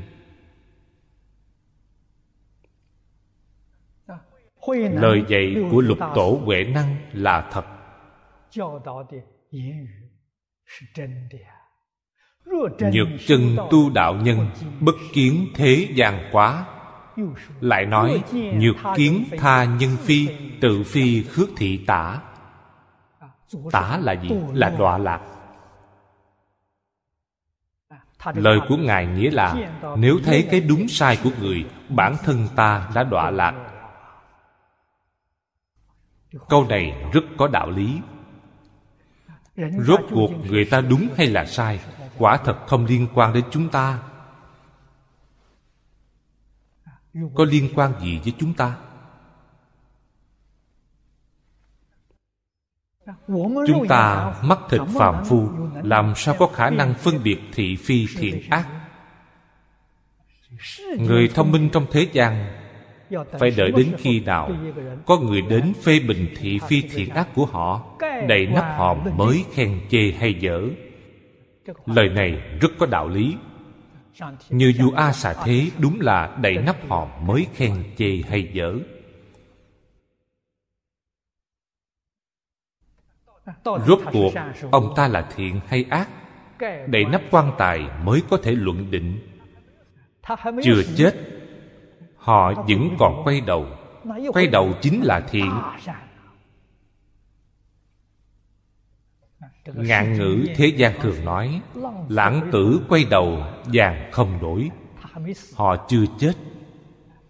Lời dạy của lục tổ huệ năng là thật. Nhược chân tu đạo nhân bất kiến thế gian quá. Lại nói nhược kiến tha nhân phi tự phi khước thị tả. Tả là gì? là đọa lạc. Lời của ngài nghĩa là nếu thấy cái đúng sai của người bản thân ta đã đọa lạc câu này rất có đạo lý. Rốt cuộc người ta đúng hay là sai, quả thật không liên quan đến chúng ta. Có liên quan gì với chúng ta? Chúng ta mắt thịt phàm phu, làm sao có khả năng phân biệt thị phi thiện ác? Người thông minh trong thế gian phải đợi đến khi nào có người đến phê bình thị phi thiện ác của họ, đầy nắp hòm mới khen chê hay dở. Lời này rất có đạo lý. Như vua a xà thế đúng là đầy nắp hòm mới khen chê hay dở. Rốt cuộc, ông ta là thiện hay ác? Đầy nắp quan tài mới có thể luận định. Chưa chết họ vẫn còn quay đầu. Quay đầu chính là thiện. Ngạn ngữ thế gian thường nói, lãng tử quay đầu, vàng không đổi. Họ chưa chết.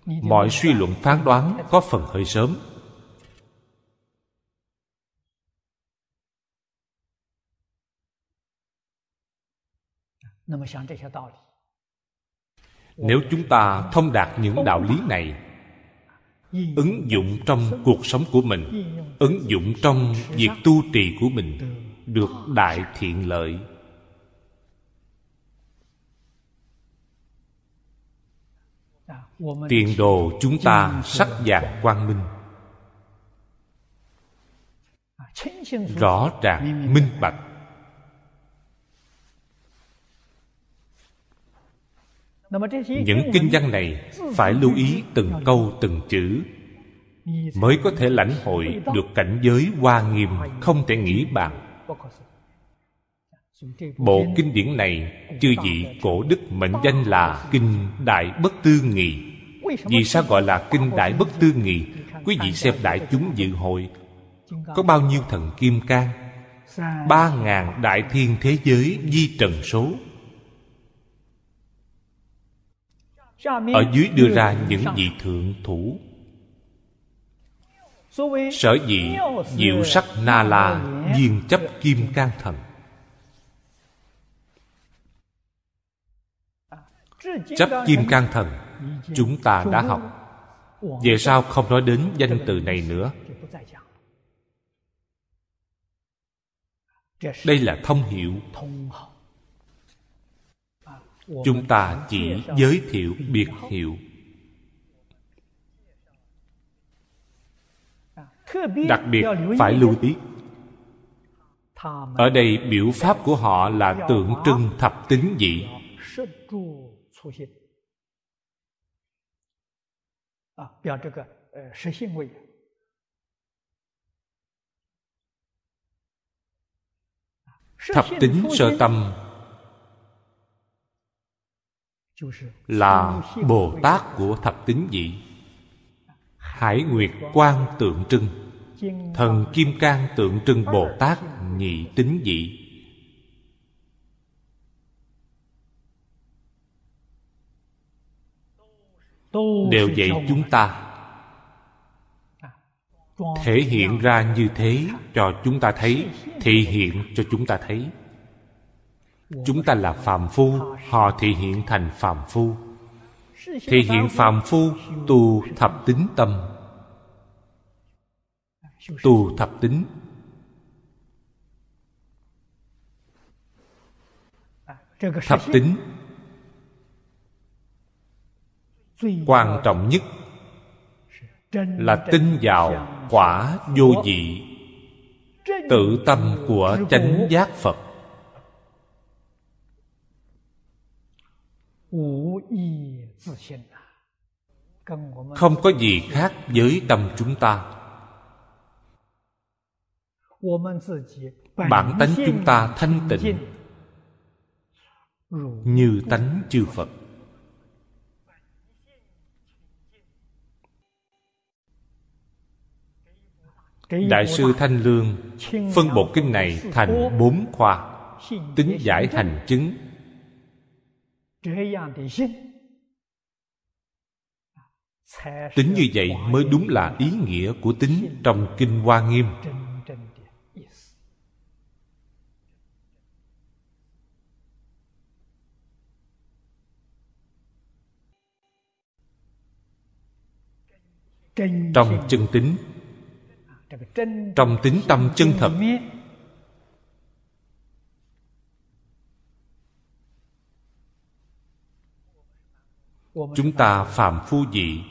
Mọi suy luận phán đoán có phần hơi sớm nếu chúng ta thông đạt những đạo lý này, ứng dụng trong cuộc sống của mình, ứng dụng trong việc tu trì của mình được đại thiện lợi. Tiền đồ chúng ta sắc vàng quang minh. Rõ ràng, minh bạch. Những kinh văn này phải lưu ý từng câu từng chữ. Mới có thể lãnh hội được cảnh giới hoa nghiêm không thể nghĩ bàn. Bộ kinh điển này chư vị cổ đức mệnh danh là kinh đại bất tư nghị vì sao gọi là kinh đại bất tư nghị quý vị xem đại chúng dự hội. Có bao nhiêu thần kim cang? Ba ngàn đại thiên thế giới di trần số ở dưới đưa ra những vị thượng thủ. Sở dĩ diệu sắc na la viên chấp kim can thần. Chấp kim can thần, chúng ta đã học. Về sau không nói đến danh từ này nữa. Đây là thông hiệu chúng ta chỉ giới thiệu biệt hiệu. Đặc biệt phải lưu ý. Ở đây biểu pháp của họ là tượng trưng thập tính dị. thập tính sơ tâm là bồ tát của thập tính dị, hải nguyệt quan tượng trưng, thần kim cang tượng trưng bồ tát nhị tính dị. Đều dạy chúng ta thể hiện ra như thế cho chúng ta thấy, thể hiện cho chúng ta thấy chúng ta là phàm phu, họ thể hiện thành phàm phu. Thể hiện phàm phu tu thập tính tâm. Tu thập tính. Thập tính. Quan trọng nhất là tin vào quả vô dị, tự tâm của chánh giác phật. Không có gì khác với tâm chúng ta. bản tánh chúng ta thanh tịnh như tánh chư phật. đại sư thanh lương phân bộ kinh này thành bốn khoa tính giải hành chứng tính như vậy mới đúng là ý nghĩa của tính trong kinh hoa nghiêm. Trong chân tính. Trong tính tâm chân thật chúng ta phàm phu dị,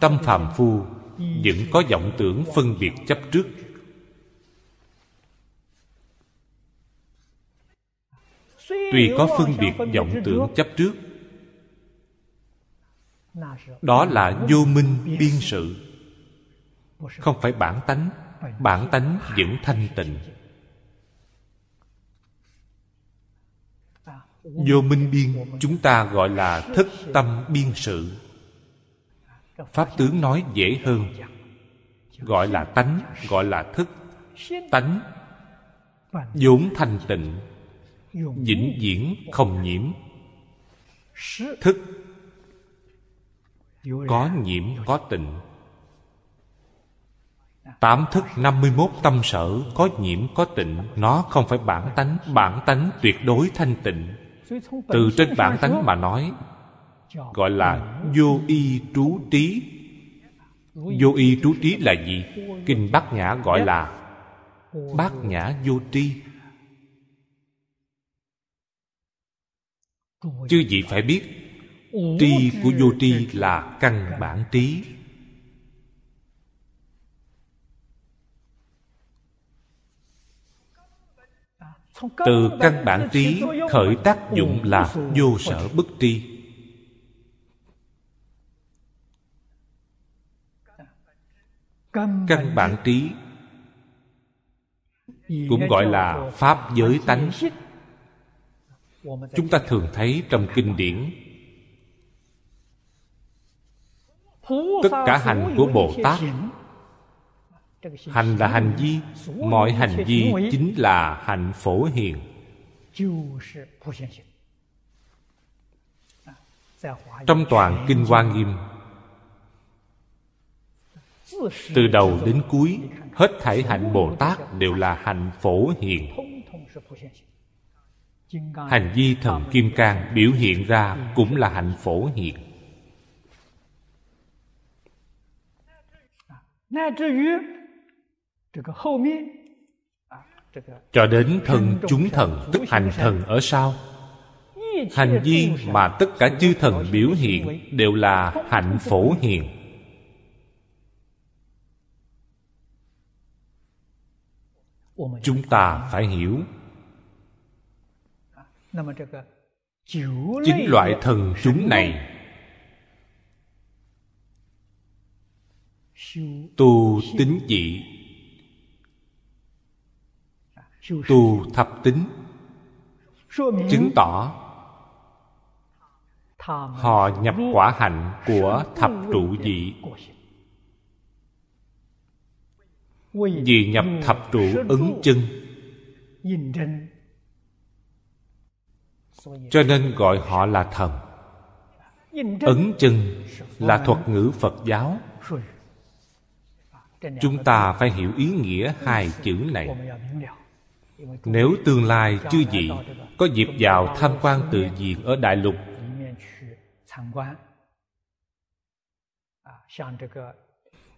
tâm phàm phu vẫn có vọng tưởng phân biệt chấp trước. Tuy có phân biệt vọng tưởng chấp trước, đó là vô minh biên sự. Không phải bản tánh bản tánh vẫn thanh tịnh. Vô minh biên, chúng ta gọi là thất tâm biên sự. Pháp tướng nói dễ hơn. Gọi là tánh, gọi là thức. Tánh vốn thanh tịnh, vĩnh viễn không nhiễm. Thức có nhiễm, có tịnh. Tám thức 51 tâm sở Có nhiễm, có tịnh. Nó không phải bản tánh Bản tánh tuyệt đối thanh tịnh. Từ trên bản tánh mà nói, Gọi là vô y trú trí. Vô y trú trí là gì? Kinh Bát Nhã gọi là Bát Nhã vô tri. Chứ gì phải biết, Tri của vô tri là căn bản trí. Từ căn bản trí, khởi tác dụng là vô sở bất tri. Căn bản trí cũng gọi là pháp giới tánh. Chúng ta thường thấy trong kinh điển. Tất cả hành của bồ tát hành là hành vi, mọi hành vi chính là hạnh phổ hiền. Trong toàn kinh hoa nghiêm, từ đầu đến cuối, hết thảy hạnh bồ tát đều là hạnh phổ hiền. Hành vi thần kim cang biểu hiện ra cũng là hạnh phổ hiền cho đến thần chúng thần tức hành thần ở sau. Hành vi mà tất cả chư thần biểu hiện đều là hạnh phổ hiền. Chúng ta phải hiểu. Chính loại thần chúng này tu tính dị tu thập tính. Chứng tỏ họ nhập quả hạnh của thập trụ dị vì nhập thập trụ ứng chân. Cho nên gọi họ là thần. Ấn chân là thuật ngữ phật giáo. Chúng ta phải hiểu ý nghĩa hai chữ này nếu tương lai chư vị có dịp vào tham quan tự nhiên ở đại lục.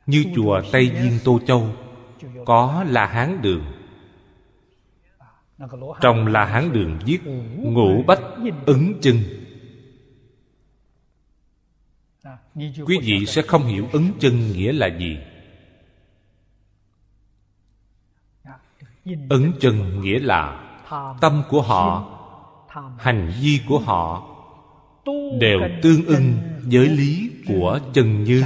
Như chùa tây viên tô châu, có la hán đường. Trong la hán đường viết, ngũ bách ứng chân. Quý vị sẽ không hiểu ứng chân nghĩa là gì. Ấn chân nghĩa là tâm của họ, hành vi của họ đều tương ưng với lý của chân như.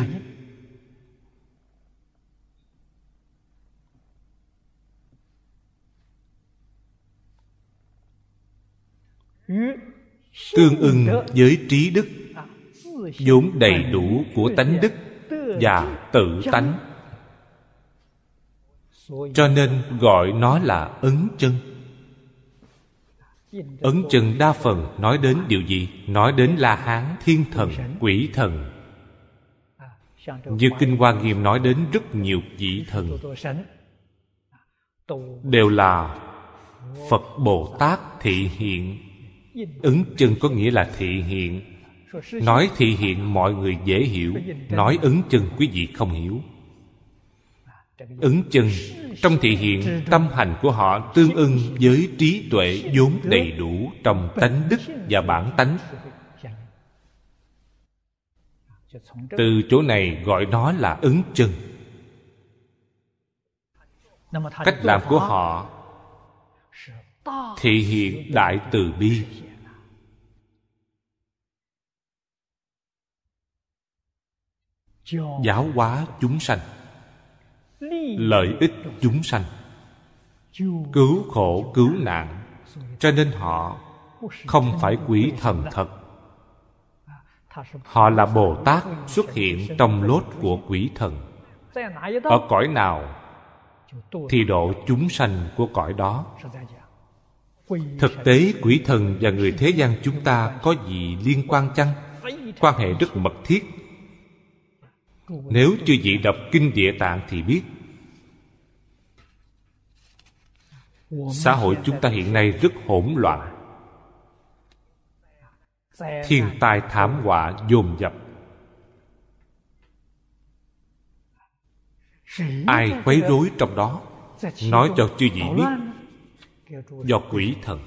Tương ưng với trí đức, vốn đầy đủ của tánh đức và tự tánh cho nên gọi nó là ấn chân. Ấn chân đa phần nói đến điều gì? Nói đến la hán, thiên thần, quỷ thần. Như kinh hoa nghiêm nói đến rất nhiều vị thần. Đều là phật bồ tát thị hiện. Ứng chân có nghĩa là thị hiện. Nói thị hiện mọi người dễ hiểu. Nói ứng chân quý vị không hiểu ứng chừng, trong thị hiện, tâm hành của họ tương ưng với trí tuệ vốn đầy đủ trong tánh đức và bản tánh. Từ chỗ này gọi nó là ứng chừng. cách làm của họ, thị hiện đại từ bi. Giáo hóa chúng sanh lợi ích chúng sanh. Cứu khổ, cứu nạn. Cho nên họ không phải quỷ thần thật. Họ là bồ tát xuất hiện trong lốt của quỷ thần. Ở cõi nào thì độ chúng sanh của cõi đó. Thực tế quỷ thần và người thế gian chúng ta có gì liên quan chăng? Quan hệ rất mật thiết. Nếu chưa vị đọc kinh địa tạng thì biết xã hội chúng ta hiện nay rất hỗn loạn. Thiên tai thảm họa dồn dập. Ai quấy rối trong đó? Nói cho chư vị biết. Do quỷ thần.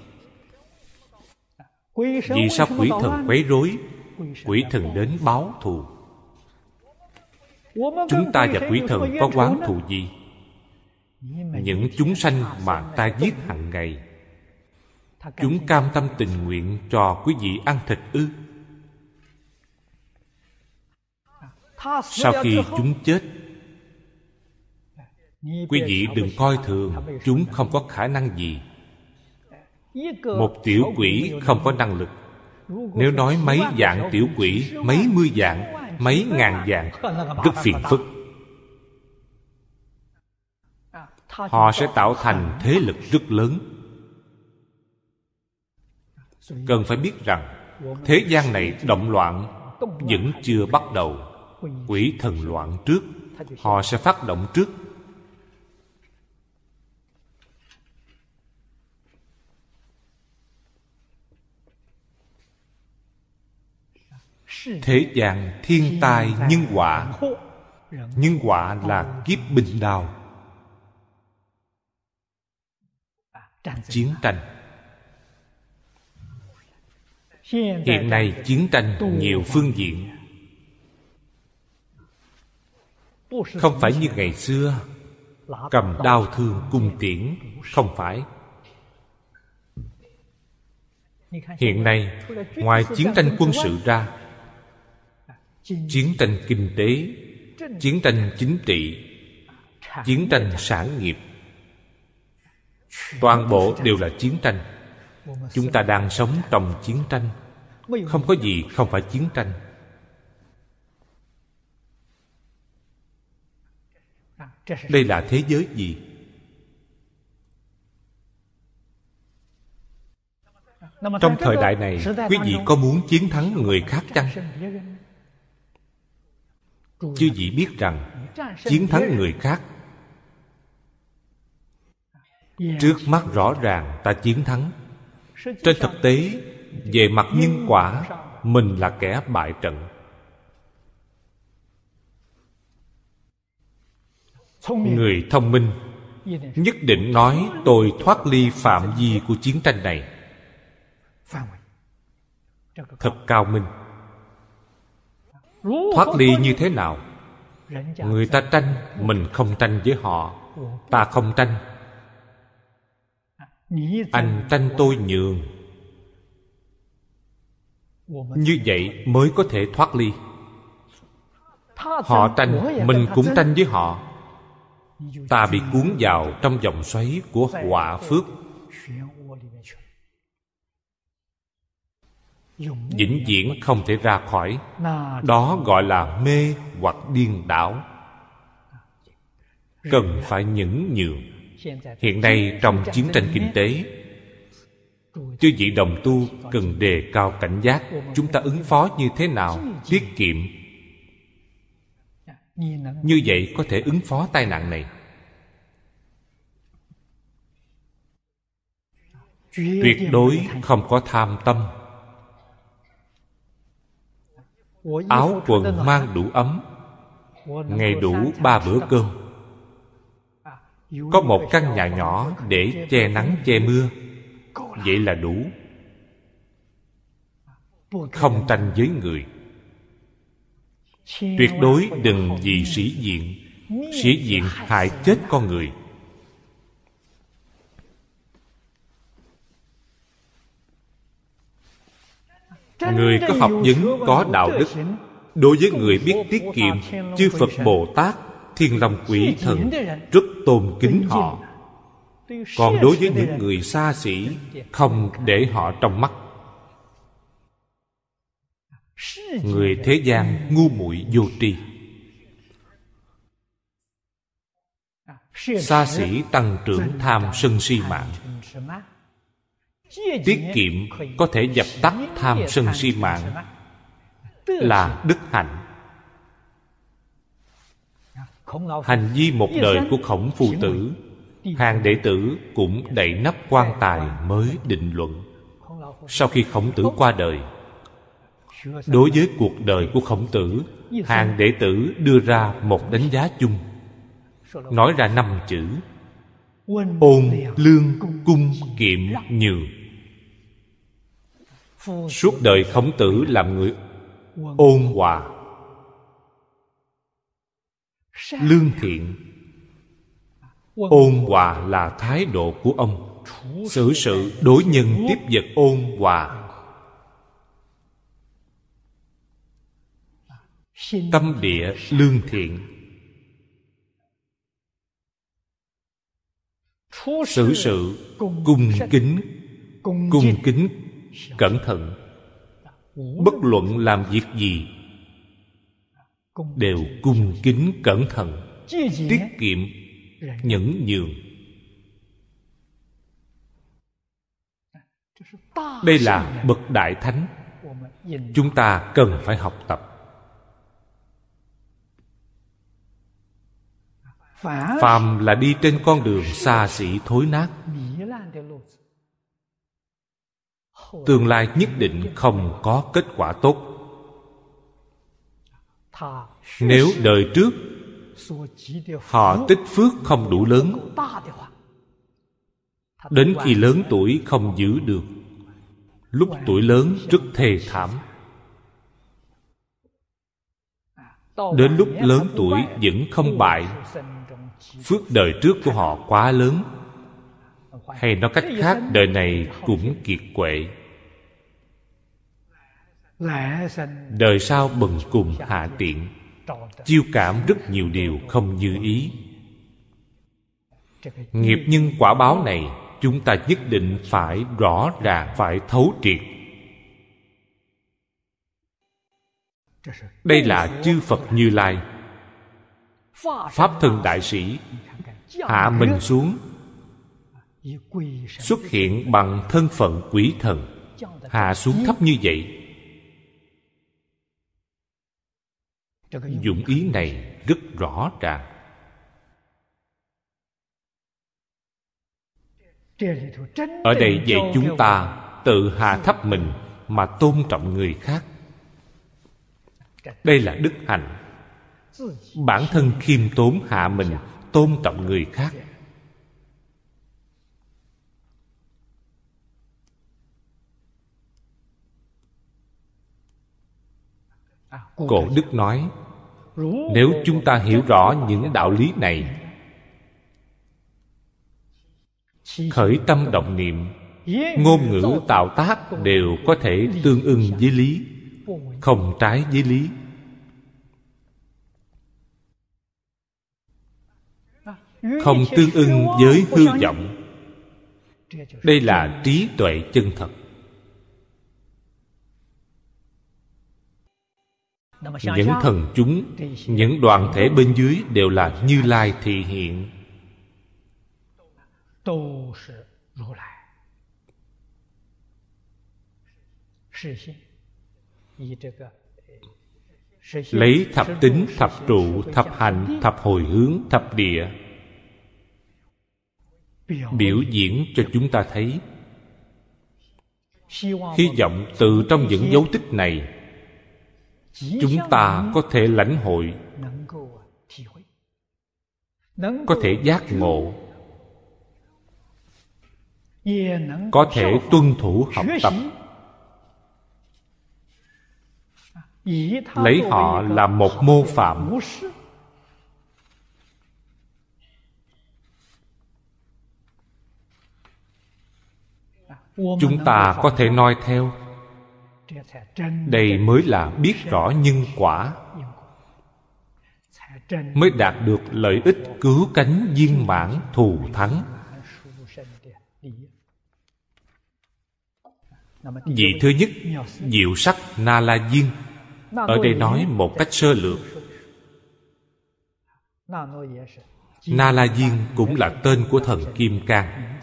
Vì sao quỷ thần quấy rối? Quỷ thần đến báo thù. Chúng ta và quỷ thần có quán thù gì? Những chúng sanh mà ta giết hàng ngày, chúng cam tâm tình nguyện cho quý vị ăn thịt ư? Sau khi chúng chết, quý vị đừng coi thường, chúng không có khả năng gì. Một tiểu quỷ không có năng lực. Nếu nói mấy dạng tiểu quỷ, mấy mươi dạng mấy ngàn dạng rất phiền phức. Họ sẽ tạo thành thế lực rất lớn. Cần phải biết rằng, thế gian này động loạn vẫn chưa bắt đầu. Quỷ thần loạn trước, họ sẽ phát động trước. Thế gian thiên tai nhân quả nhân quả là kiếp bình đào. Chiến tranh. Hiện nay chiến tranh nhiều phương diện. Không phải như ngày xưa cầm đao thương cung tiễn. Không phải. Hiện nay ngoài chiến tranh quân sự ra chiến tranh kinh tế chiến tranh chính trị chiến tranh sản nghiệp toàn bộ đều là chiến tranh. Chúng ta đang sống trong chiến tranh. Không có gì không phải chiến tranh. Đây là thế giới gì? Trong thời đại này, quý vị có muốn chiến thắng người khác chăng? Chứ vị biết rằng, chiến thắng người khác trước mắt rõ ràng ta chiến thắng. Trên thực tế, về mặt nhân quả, mình là kẻ bại trận. Người thông minh nhất định nói tôi thoát ly phạm vi của chiến tranh này. Thật cao minh. Thoát ly như thế nào? Người ta tranh, mình không tranh với họ. Ta không tranh anh tranh tôi nhường. Như vậy mới có thể thoát ly. Họ tranh mình cũng tranh với họ. Ta bị cuốn vào trong vòng xoáy của họa phước. Vĩnh viễn không thể ra khỏi. Đó gọi là mê hoặc điên đảo. Cần phải nhẫn nhường hiện nay trong chiến tranh kinh tế, chư vị đồng tu cần đề cao cảnh giác chúng ta ứng phó như thế nào, tiết kiệm. Như vậy có thể ứng phó tai nạn này. Tuyệt đối không có tham tâm. Áo quần mang đủ ấm, ngày đủ ba bữa cơm có một căn nhà nhỏ để che nắng, che mưa. Vậy là đủ. Không tranh với người. Tuyệt đối đừng vì sĩ diện. Sĩ diện hại chết con người. Người có học vấn có đạo đức. Đối với người biết tiết kiệm, chư phật bồ tát thiên long quỷ thần rất tôn kính họ. Còn đối với những người xa xỉ không để họ trong mắt. Người thế gian ngu muội vô tri. Xa xỉ tăng trưởng tham sân si mạng. Tiết kiệm có thể dập tắt tham sân si mạng là đức hạnh hành vi một đời của khổng phu tử hàng đệ tử cũng đậy nắp quan tài mới định luận. Sau khi khổng tử qua đời đối với cuộc đời của khổng tử hàng đệ tử đưa ra một đánh giá chung. Nói ra năm chữ ôn lương cung kiệm nhường suốt đời khổng tử làm người ôn hòa lương thiện. Ôn hòa là thái độ của ông. Xử sự đối nhân tiếp vật ôn hòa. Tâm địa lương thiện. Xử sự cung kính cung kính cẩn thận. Bất luận làm việc gì đều cung kính cẩn thận tiết kiệm nhẫn nhường. Đây là bậc đại thánh. Chúng ta cần phải học tập. Phàm là đi trên con đường xa xỉ thối nát. Tương lai nhất định không có kết quả tốt nếu đời trước, họ tích phước không đủ lớn. Đến khi lớn tuổi không giữ được, lúc tuổi lớn rất thê thảm. Đến lúc lớn tuổi vẫn không bại, phước đời trước của họ quá lớn. Hay nói cách khác, đời này cũng kiệt quệ đời sau bần cùng hạ tiện chiêu cảm rất nhiều điều không như ý. Nghiệp nhân quả báo này chúng ta nhất định phải rõ ràng phải thấu triệt. Đây là chư phật như lai. Pháp thân đại sĩ hạ mình xuống. Xuất hiện bằng thân phận quỷ thần. Hạ xuống thấp như vậy dụng ý này rất rõ ràng. Ở đây dạy chúng ta tự hạ thấp mình mà tôn trọng người khác. Đây là đức hạnh. Bản thân khiêm tốn hạ mình tôn trọng người khác cổ đức nói nếu chúng ta hiểu rõ những đạo lý này khởi tâm động niệm ngôn ngữ tạo tác đều có thể tương ưng với lý không trái với lý. Không tương ưng với hư vọng. đây là trí tuệ chân thật những thần chúng những đoàn thể bên dưới đều là như lai thị hiện. Lấy thập tính thập trụ thập hành thập hồi hướng thập địa. Biểu diễn cho chúng ta thấy. Hy vọng từ trong những dấu tích này chúng ta có thể lãnh hội, có thể giác ngộ, có thể tuân thủ học tập. Lấy họ là một mô phạm. Chúng ta có thể noi theo đây mới là biết rõ nhân quả, mới đạt được lợi ích cứu cánh viên mãn thù thắng. Vị thứ nhất, diệu sắc na la diên ở đây nói một cách sơ lược. Na la diên cũng là tên của thần kim cang.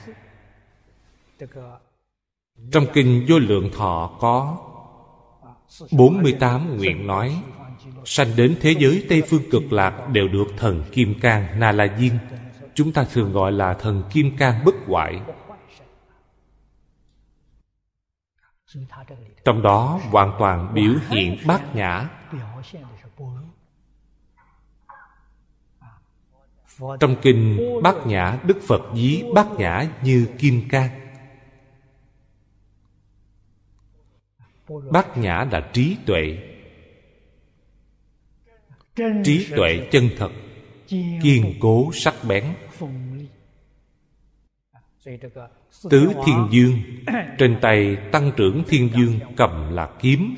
Trong kinh vô lượng thọ có 48 nguyện nói, Sanh đến thế giới Tây Phương cực lạc Đều được thần Kim Cang Na La Diên. Chúng ta thường gọi là thần Kim Cang bất hoại. Trong đó hoàn toàn biểu hiện bát nhã. Trong kinh bát nhã, Đức Phật dí bát nhã như Kim Cang. Bát nhã là trí tuệ. Trí tuệ chân thật, kiên cố sắc bén. Tứ thiên dương trên tay tăng trưởng thiên dương cầm là kiếm.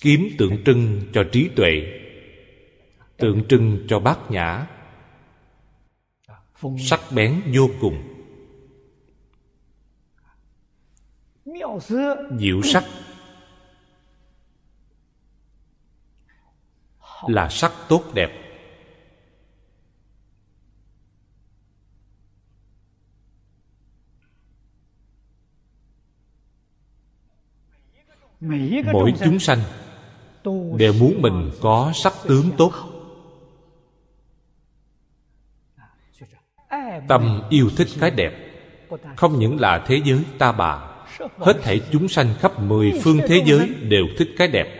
Kiếm tượng trưng cho trí tuệ, tượng trưng cho bát nhã. Sắc bén vô cùng. Diệu sắc. Là sắc tốt đẹp. Mỗi chúng sanh đều muốn mình có sắc tướng tốt. tâm yêu thích cái đẹp. Không những là thế giới ta bà hết thảy chúng sanh khắp mười phương thế giới đều thích cái đẹp.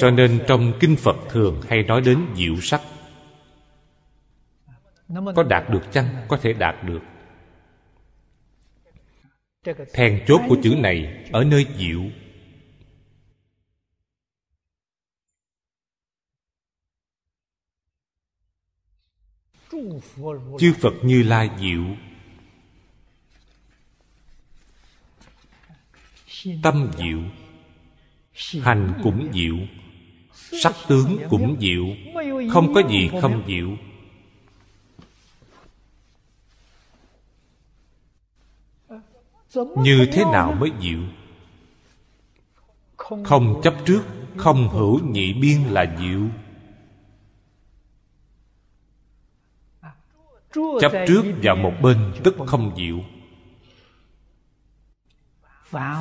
Cho nên trong kinh phật thường hay nói đến diệu sắc. Có đạt được chăng? Có thể đạt được. Then chốt của chữ này, ở nơi diệu chư phật như lai diệu. Tâm diệu. Hành cũng diệu. Sắc tướng cũng diệu. Không có gì không diệu. Như thế nào mới diệu? Không chấp trước, không hữu nhị biên là diệu. Chấp trước vào một bên tức không diệu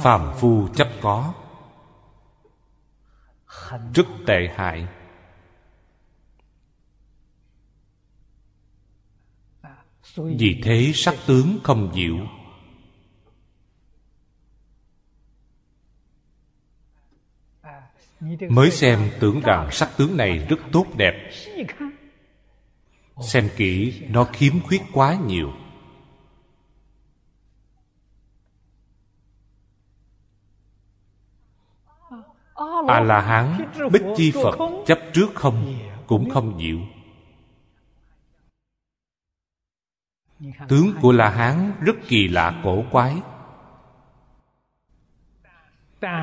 phàm phu chấp có. Rất tệ hại. Vì thế sắc tướng không diệu mới xem tưởng rằng sắc tướng này rất tốt đẹp xem kỹ, nó khiếm khuyết quá nhiều. À A la hán, bích chi phật, chấp trước không, cũng không diệu tướng của la hán rất kỳ lạ cổ quái.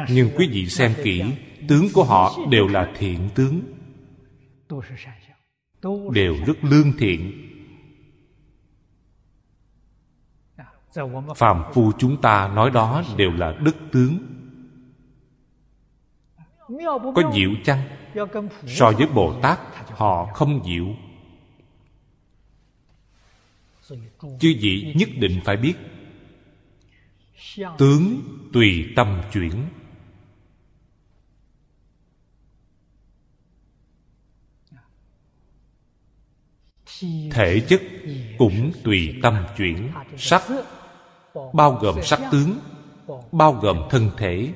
Nhưng quý vị xem kỹ, tướng của họ đều là thiện tướng đều rất lương thiện. Phàm phu chúng ta nói đó đều là đức tướng. Có diệu chăng? so với bồ tát họ không diệu. Chư vị nhất định phải biết. Tướng tùy tâm chuyển thể chất cũng tùy tâm chuyển. Sắc, bao gồm sắc tướng, bao gồm thân thể.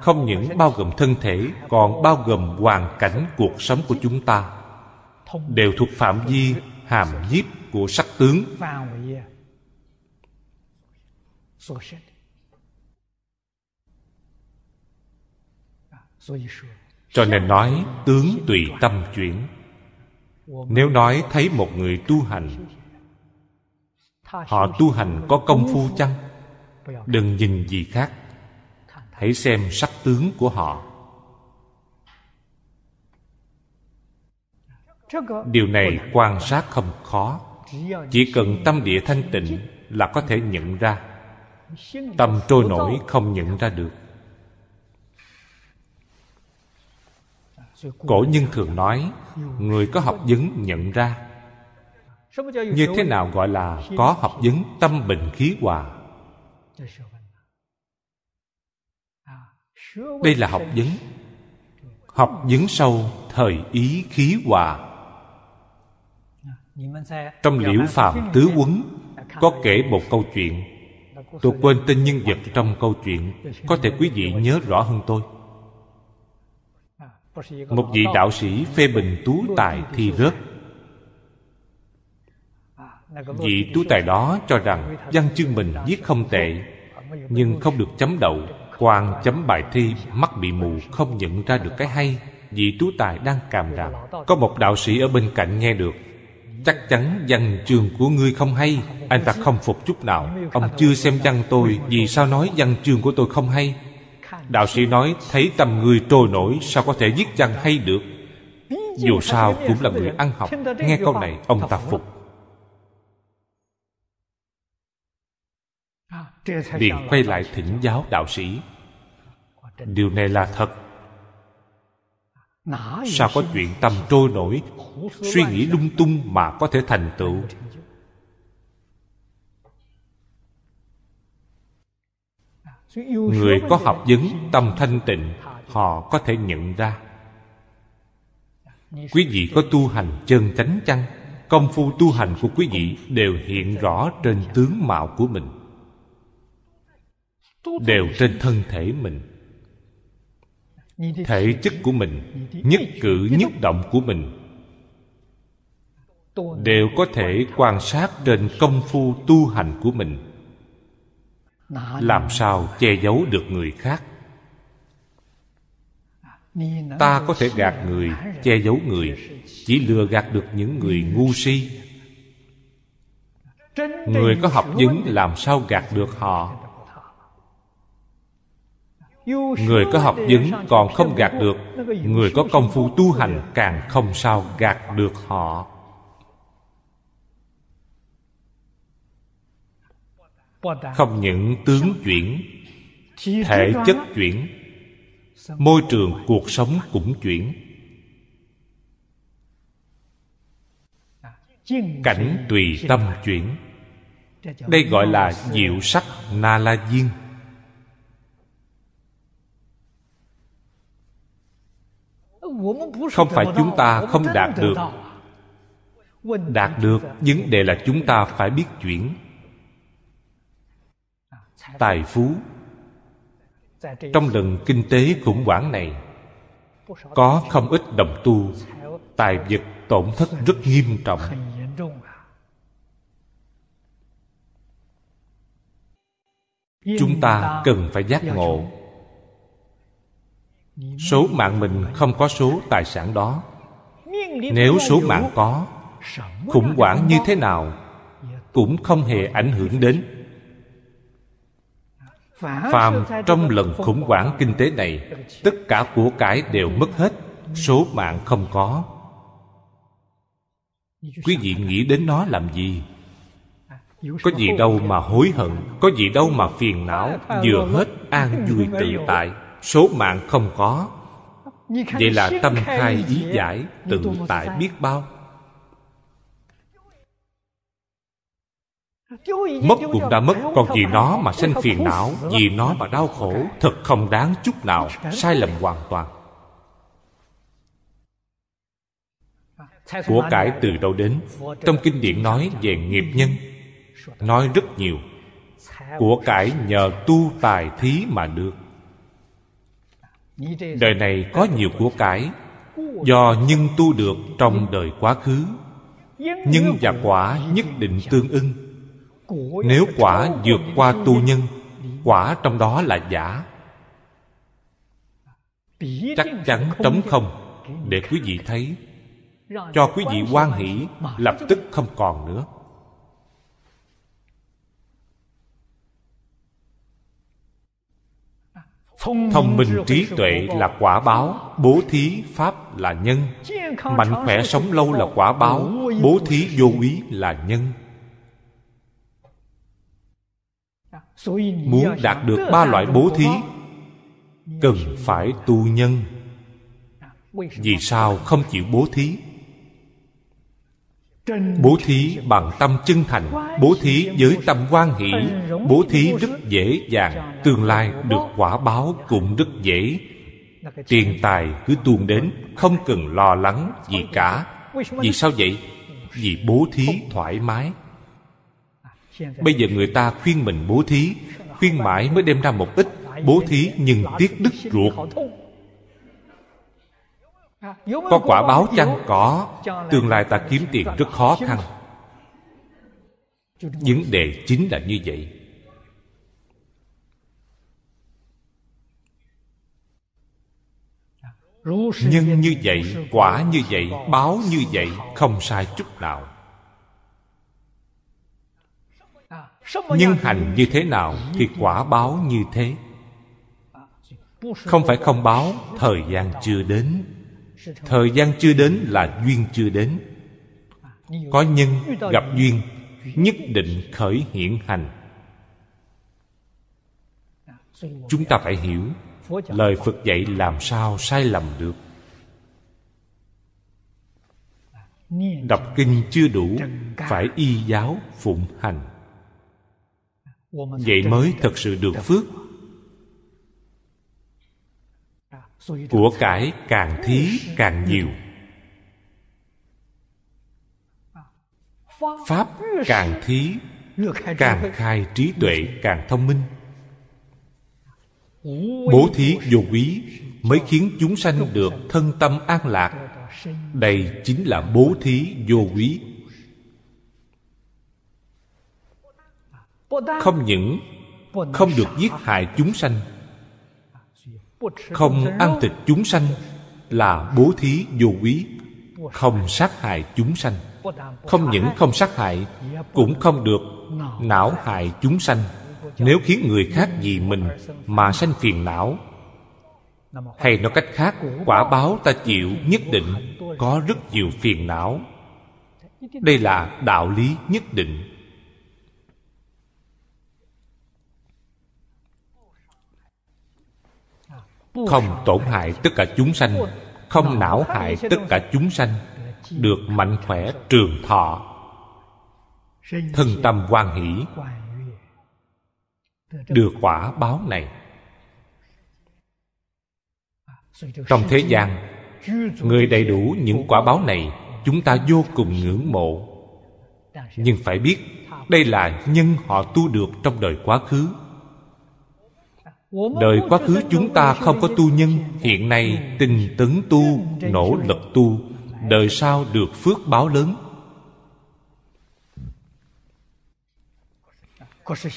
Không những bao gồm thân thể, còn bao gồm hoàn cảnh cuộc sống của chúng ta. Đều thuộc phạm vi hàm nhiếp của sắc tướng. Cho nên nói, tướng tùy tâm chuyển nếu nói thấy một người tu hành, họ tu hành có công phu chăng? Đừng nhìn gì khác. Hãy xem sắc tướng của họ. Điều này quan sát không khó. Chỉ cần tâm địa thanh tịnh là có thể nhận ra. Tâm trôi nổi không nhận ra được. Cổ nhân thường nói, người có học vấn nhận ra. Như thế nào gọi là có học vấn tâm bình khí hòa? Đây là học vấn. Học vấn sâu thời ý khí hòa. Trong liễu phàm tứ quấn có kể một câu chuyện. Tôi quên tên nhân vật trong câu chuyện. Có thể quý vị nhớ rõ hơn tôi một vị đạo sĩ phê bình tú tài thi rớt. Vị tú tài đó cho rằng văn chương mình viết không tệ, nhưng không được chấm đậu quan chấm bài thi, mắt bị mù, không nhận ra được cái hay. Vị tú tài đang càm ràm có một đạo sĩ ở bên cạnh nghe được. Chắc chắn văn chương của ngươi không hay, anh ta không phục chút nào. Ông chưa xem văn tôi, vì sao nói văn chương của tôi không hay? Đạo sĩ nói, thấy tâm người trôi nổi, sao có thể viết văn hay được? Dù sao cũng là người ăn học. Nghe câu này, ông ta phục. Liền quay lại thỉnh giáo đạo sĩ. Điều này là thật. Sao có chuyện tâm trôi nổi? Suy nghĩ lung tung mà có thể thành tựu. Người có học vấn, tâm thanh tịnh, họ có thể nhận ra. Quý vị có tu hành chân chánh chăng? Công phu tu hành của quý vị đều hiện rõ trên tướng mạo của mình, đều trên thân thể mình. Thể chất của mình, nhất cử, nhất động của mình đều có thể quan sát trên công phu tu hành của mình làm sao che giấu được người khác? Ta có thể gạt người che giấu người chỉ lừa gạt được những người ngu si. Người có học vấn làm sao gạt được họ? người có học vấn còn không gạt được người có công phu tu hành càng không sao gạt được họ không những tướng chuyển, thể chất chuyển, môi trường cuộc sống cũng chuyển. Cảnh tùy tâm chuyển. Đây gọi là diệu sắc na la diên không phải chúng ta không đạt được. Đạt được, vấn đề là chúng ta phải biết chuyển tài phú. Trong lần kinh tế khủng hoảng này, có không ít đồng tu, tài vật tổn thất rất nghiêm trọng. Chúng ta cần phải giác ngộ. Số mạng mình không có số tài sản đó. Nếu số mạng có, khủng hoảng như thế nào cũng không hề ảnh hưởng đến phàm trong lần khủng hoảng kinh tế này tất cả của cải đều mất hết số mạng không có. Quý vị nghĩ đến nó làm gì? Có gì đâu mà hối hận có gì đâu mà phiền não vừa hết an vui tự tại số mạng không có. Vậy là tâm khai ý giải tự tại biết bao mất cũng đã mất, còn vì nó mà sanh phiền não, vì nó mà đau khổ, thật không đáng chút nào, sai lầm hoàn toàn. Của cải từ đâu đến? Trong kinh điển nói về nghiệp nhân. Nói rất nhiều. Của cải nhờ tu tài thí mà được. Đời này có nhiều của cải. Do nhân tu được trong đời quá khứ, nhân và quả nhất định tương ưng nếu quả vượt qua tu nhân quả trong đó là giả. Chắc chắn trống không để quý vị thấy. Cho quý vị quan hỷ lập tức không còn nữa. Thông minh trí tuệ là quả báo bố thí pháp là nhân. Mạnh khỏe sống lâu là quả báo bố thí vô úy là nhân muốn đạt được ba loại bố thí, cần phải tu nhân. Vì sao không chịu bố thí? Bố thí bằng tâm chân thành, bố thí với tâm quan hỷ. Bố thí rất dễ dàng, tương lai được quả báo cũng rất dễ. Tiền tài cứ tuôn đến, không cần lo lắng gì cả. Vì sao vậy? Vì bố thí thoải mái bây giờ người ta khuyên mình bố thí, khuyên mãi mới đem ra một ít bố thí nhưng tiếc đứt ruột. Có quả báo chăng? Có. Tương lai ta kiếm tiền rất khó khăn. Vấn đề chính là như vậy. Nhân như vậy, quả như vậy, báo như vậy, không sai chút nào. Nhân hành như thế nào thì quả báo như thế? Không phải không báo thời gian chưa đến. Thời gian chưa đến là duyên chưa đến. Có nhân gặp duyên nhất định khởi hiện hành. Chúng ta phải hiểu lời phật dạy làm sao sai lầm được. Đọc kinh chưa đủ phải y giáo phụng hành vậy mới thật sự được phước. Của cải càng thí càng nhiều. Pháp càng thí, càng khai trí tuệ càng thông minh. Bố thí vô quý mới khiến chúng sanh được thân tâm an lạc. Đây chính là bố thí vô quý. Không những không được giết hại chúng sanh, không ăn thịt chúng sanh là bố thí vô quý, không sát hại chúng sanh. Không những không sát hại, cũng không được não hại chúng sanh. Nếu khiến người khác vì mình mà sanh phiền não, hay nói cách khác, quả báo ta chịu nhất định có rất nhiều phiền não. Đây là đạo lý nhất định. Không tổn hại tất cả chúng sanh, không não hại tất cả chúng sanh, được mạnh khỏe trường thọ. Thân tâm quan hỷ, được quả báo này. Trong thế gian, người đầy đủ những quả báo này, chúng ta vô cùng ngưỡng mộ. Nhưng phải biết, đây là nhân họ tu được trong đời quá khứ đời quá khứ chúng ta không có tu nhân, hiện nay tinh tấn tu, nỗ lực tu, đời sau được phước báo lớn.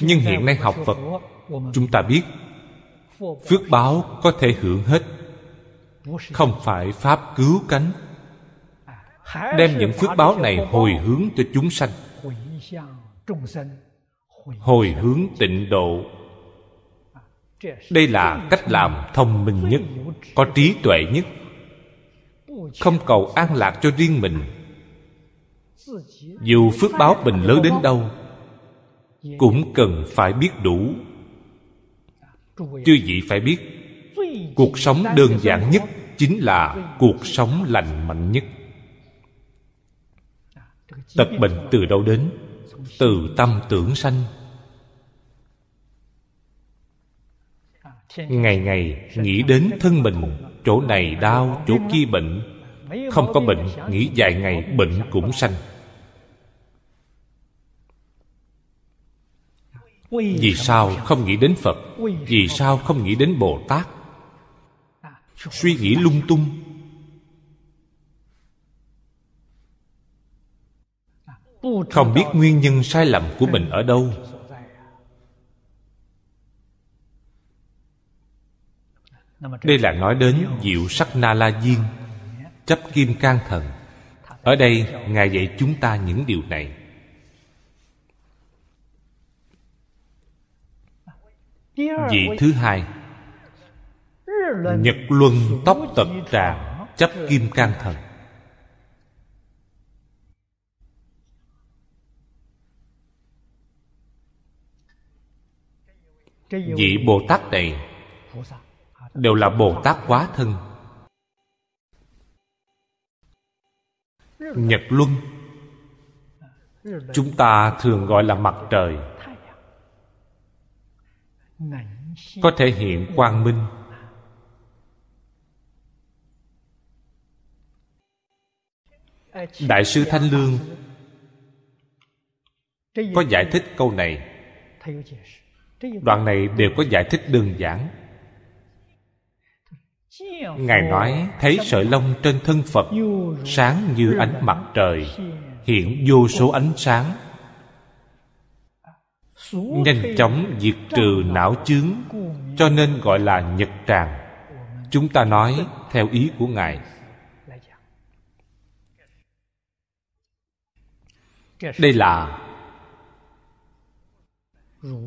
Nhưng hiện nay học phật, chúng ta biết, phước báo có thể hưởng hết, không phải pháp cứu cánh. Đem những phước báo này hồi hướng cho chúng sanh. Hồi hướng tịnh độ đây là cách làm thông minh nhất, có trí tuệ nhất. Không cầu an lạc cho riêng mình. Dù phước báo mình lớn đến đâu, cũng cần phải biết đủ. Chư vị phải biết, cuộc sống đơn giản nhất chính là cuộc sống lành mạnh nhất. Tật bệnh từ đâu đến? Từ tâm tưởng sanh. Ngày ngày nghĩ đến thân mình, chỗ này đau, chỗ kia bệnh. Không có bệnh, nghĩ vài ngày bệnh cũng sanh. Vì sao không nghĩ đến phật? Vì sao không nghĩ đến bồ tát? Suy nghĩ lung tung. Không biết nguyên nhân sai lầm của mình ở đâu. Đây là nói đến diệu sắc na la diên, chấp kim can thần. Ở đây, ngài dạy chúng ta những điều này. Vị thứ hai, nhật luân tóc tập tràng chấp kim can thần. Vị bồ tát này đều là bồ tát quá thân. Nhật luân. Chúng ta thường gọi là mặt trời. Có thể hiện quang minh. Đại sư thanh lương có giải thích câu này. Đoạn này đều có giải thích đơn giản ngài nói, thấy sợi lông trên thân phật, sáng như ánh mặt trời, hiện vô số ánh sáng. Nhanh chóng diệt trừ não chướng, cho nên gọi là nhật tràng. Chúng ta nói theo ý của ngài. Đây là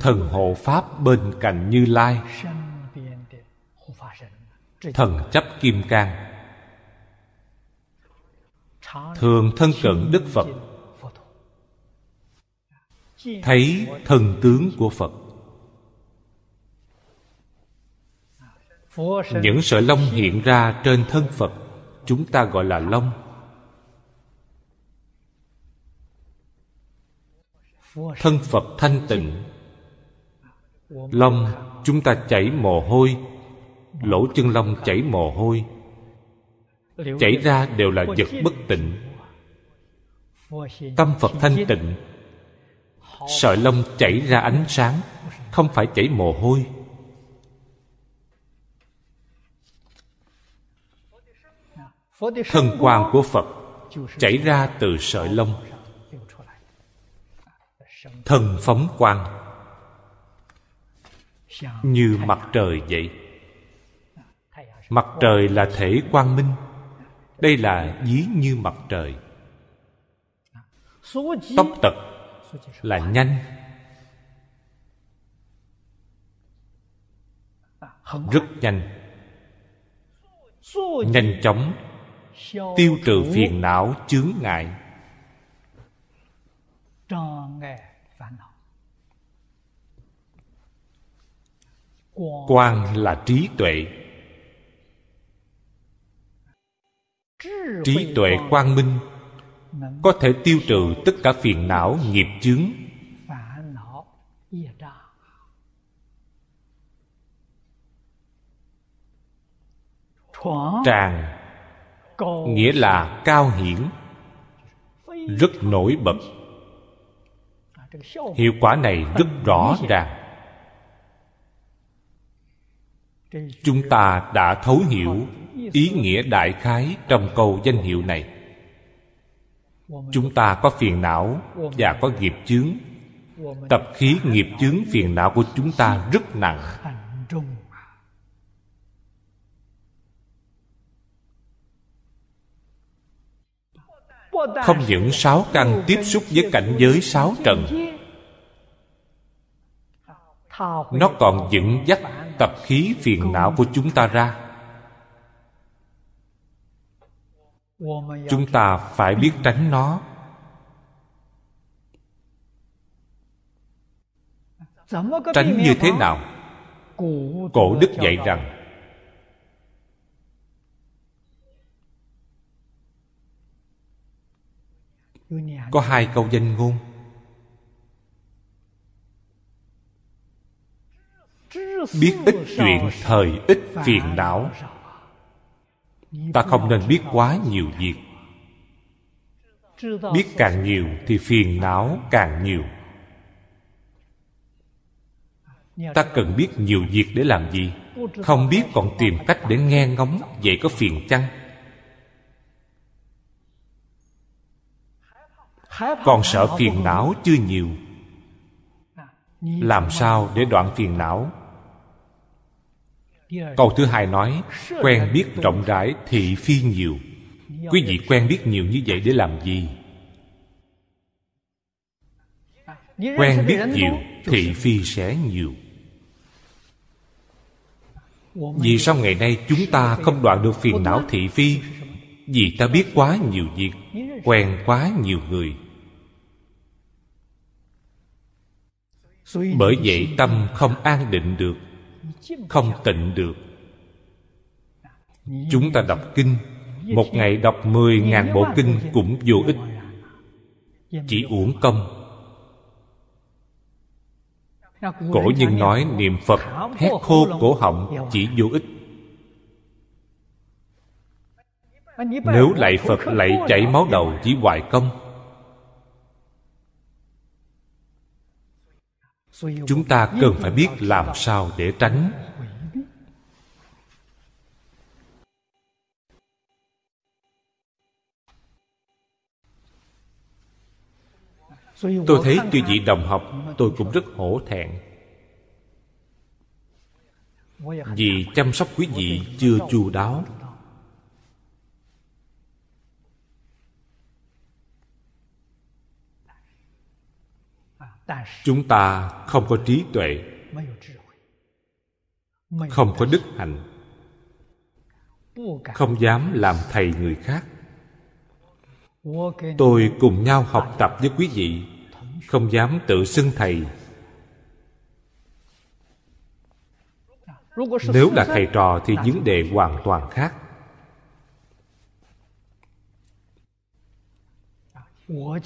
thần hộ pháp bên cạnh như lai thần chấp kim cang. Thường thân cận đức phật. Thấy thần tướng của phật. Những sợi lông hiện ra trên thân phật. Chúng ta gọi là lông. Thân phật thanh tịnh. Lông, chúng ta chảy mồ hôi lỗ chân lông chảy mồ hôi. Chảy ra đều là vật bất tịnh. Tâm phật thanh tịnh. Sợi lông chảy ra ánh sáng, không phải chảy mồ hôi. Thân quan của phật chảy ra từ sợi lông. Thần phóng quang. Như mặt trời vậy mặt trời là thể quang minh. Đây là dí như mặt trời. Tóc tật là nhanh. Rất nhanh. Nhanh chóng. Tiêu trừ phiền não, chướng ngại. Quang là trí tuệ. Trí tuệ quang minh có thể tiêu trừ tất cả phiền não, nghiệp chướng. Tràng, nghĩa là cao hiển, rất nổi bật. Hiệu quả này rất rõ ràng. Chúng ta đã thấu hiểu ý nghĩa đại khái trong câu danh hiệu này. Chúng ta có phiền não và có nghiệp chướng. Tập khí nghiệp chướng phiền não của chúng ta rất nặng. Không những sáu căn tiếp xúc với cảnh giới sáu trần, nó còn dẫn dắt tập khí phiền não của chúng ta ra. Chúng ta phải biết tránh nó. Tránh như thế nào? Cổ đức dạy rằng, có hai câu danh ngôn. Biết ít chuyện, thời ít phiền não ta không nên biết quá nhiều việc. Biết càng nhiều thì phiền não càng nhiều. Ta cần biết nhiều việc để làm gì? Không biết còn tìm cách để nghe ngóng, vậy có phiền chăng? Còn sợ phiền não chưa nhiều. Làm sao để đoạn phiền não? Câu thứ hai nói quen biết rộng rãi thị phi nhiều. Quý vị quen biết nhiều như vậy để làm gì? Quen biết nhiều thị phi sẽ nhiều. Vì sao ngày nay chúng ta không đoạn được phiền não thị phi? Vì ta biết quá nhiều việc quen quá nhiều người. Bởi vậy tâm không an định được không tịnh được. Chúng ta đọc kinh. Một ngày đọc mười ngàn bộ kinh cũng vô ích. Chỉ uổng công. Cổ nhân nói niệm phật, hét khô cổ họng chỉ vô ích. Nếu lạy phật lạy chảy máu đầu chỉ hoài công chúng ta cần phải biết làm sao để tránh. Tôi thấy chư vị đồng học, tôi cũng rất hổ thẹn. Vì chăm sóc quý vị chưa chu đáo. Chúng ta không có trí tuệ không có đức hạnh không dám làm thầy người khác. tôi cùng nhau học tập với quý vị không dám tự xưng thầy. nếu là thầy trò thì vấn đề hoàn toàn khác.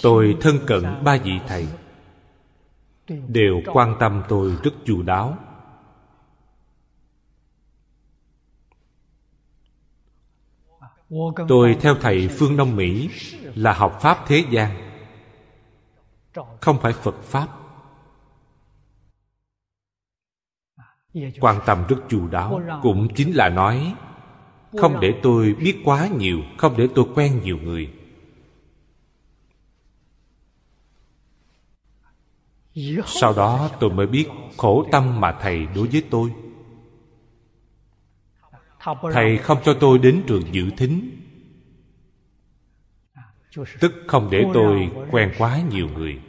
tôi thân cận ba vị thầy đều quan tâm tôi rất chu đáo. Tôi theo thầy phương đông mỹ là học pháp thế gian, không phải phật pháp. Quan tâm rất chu đáo cũng chính là nói, không để tôi biết quá nhiều, không để tôi quen nhiều người. Sau đó tôi mới biết khổ tâm mà thầy đối với tôi. Thầy không cho tôi đến trường dự thính. Tức không để tôi quen quá nhiều người.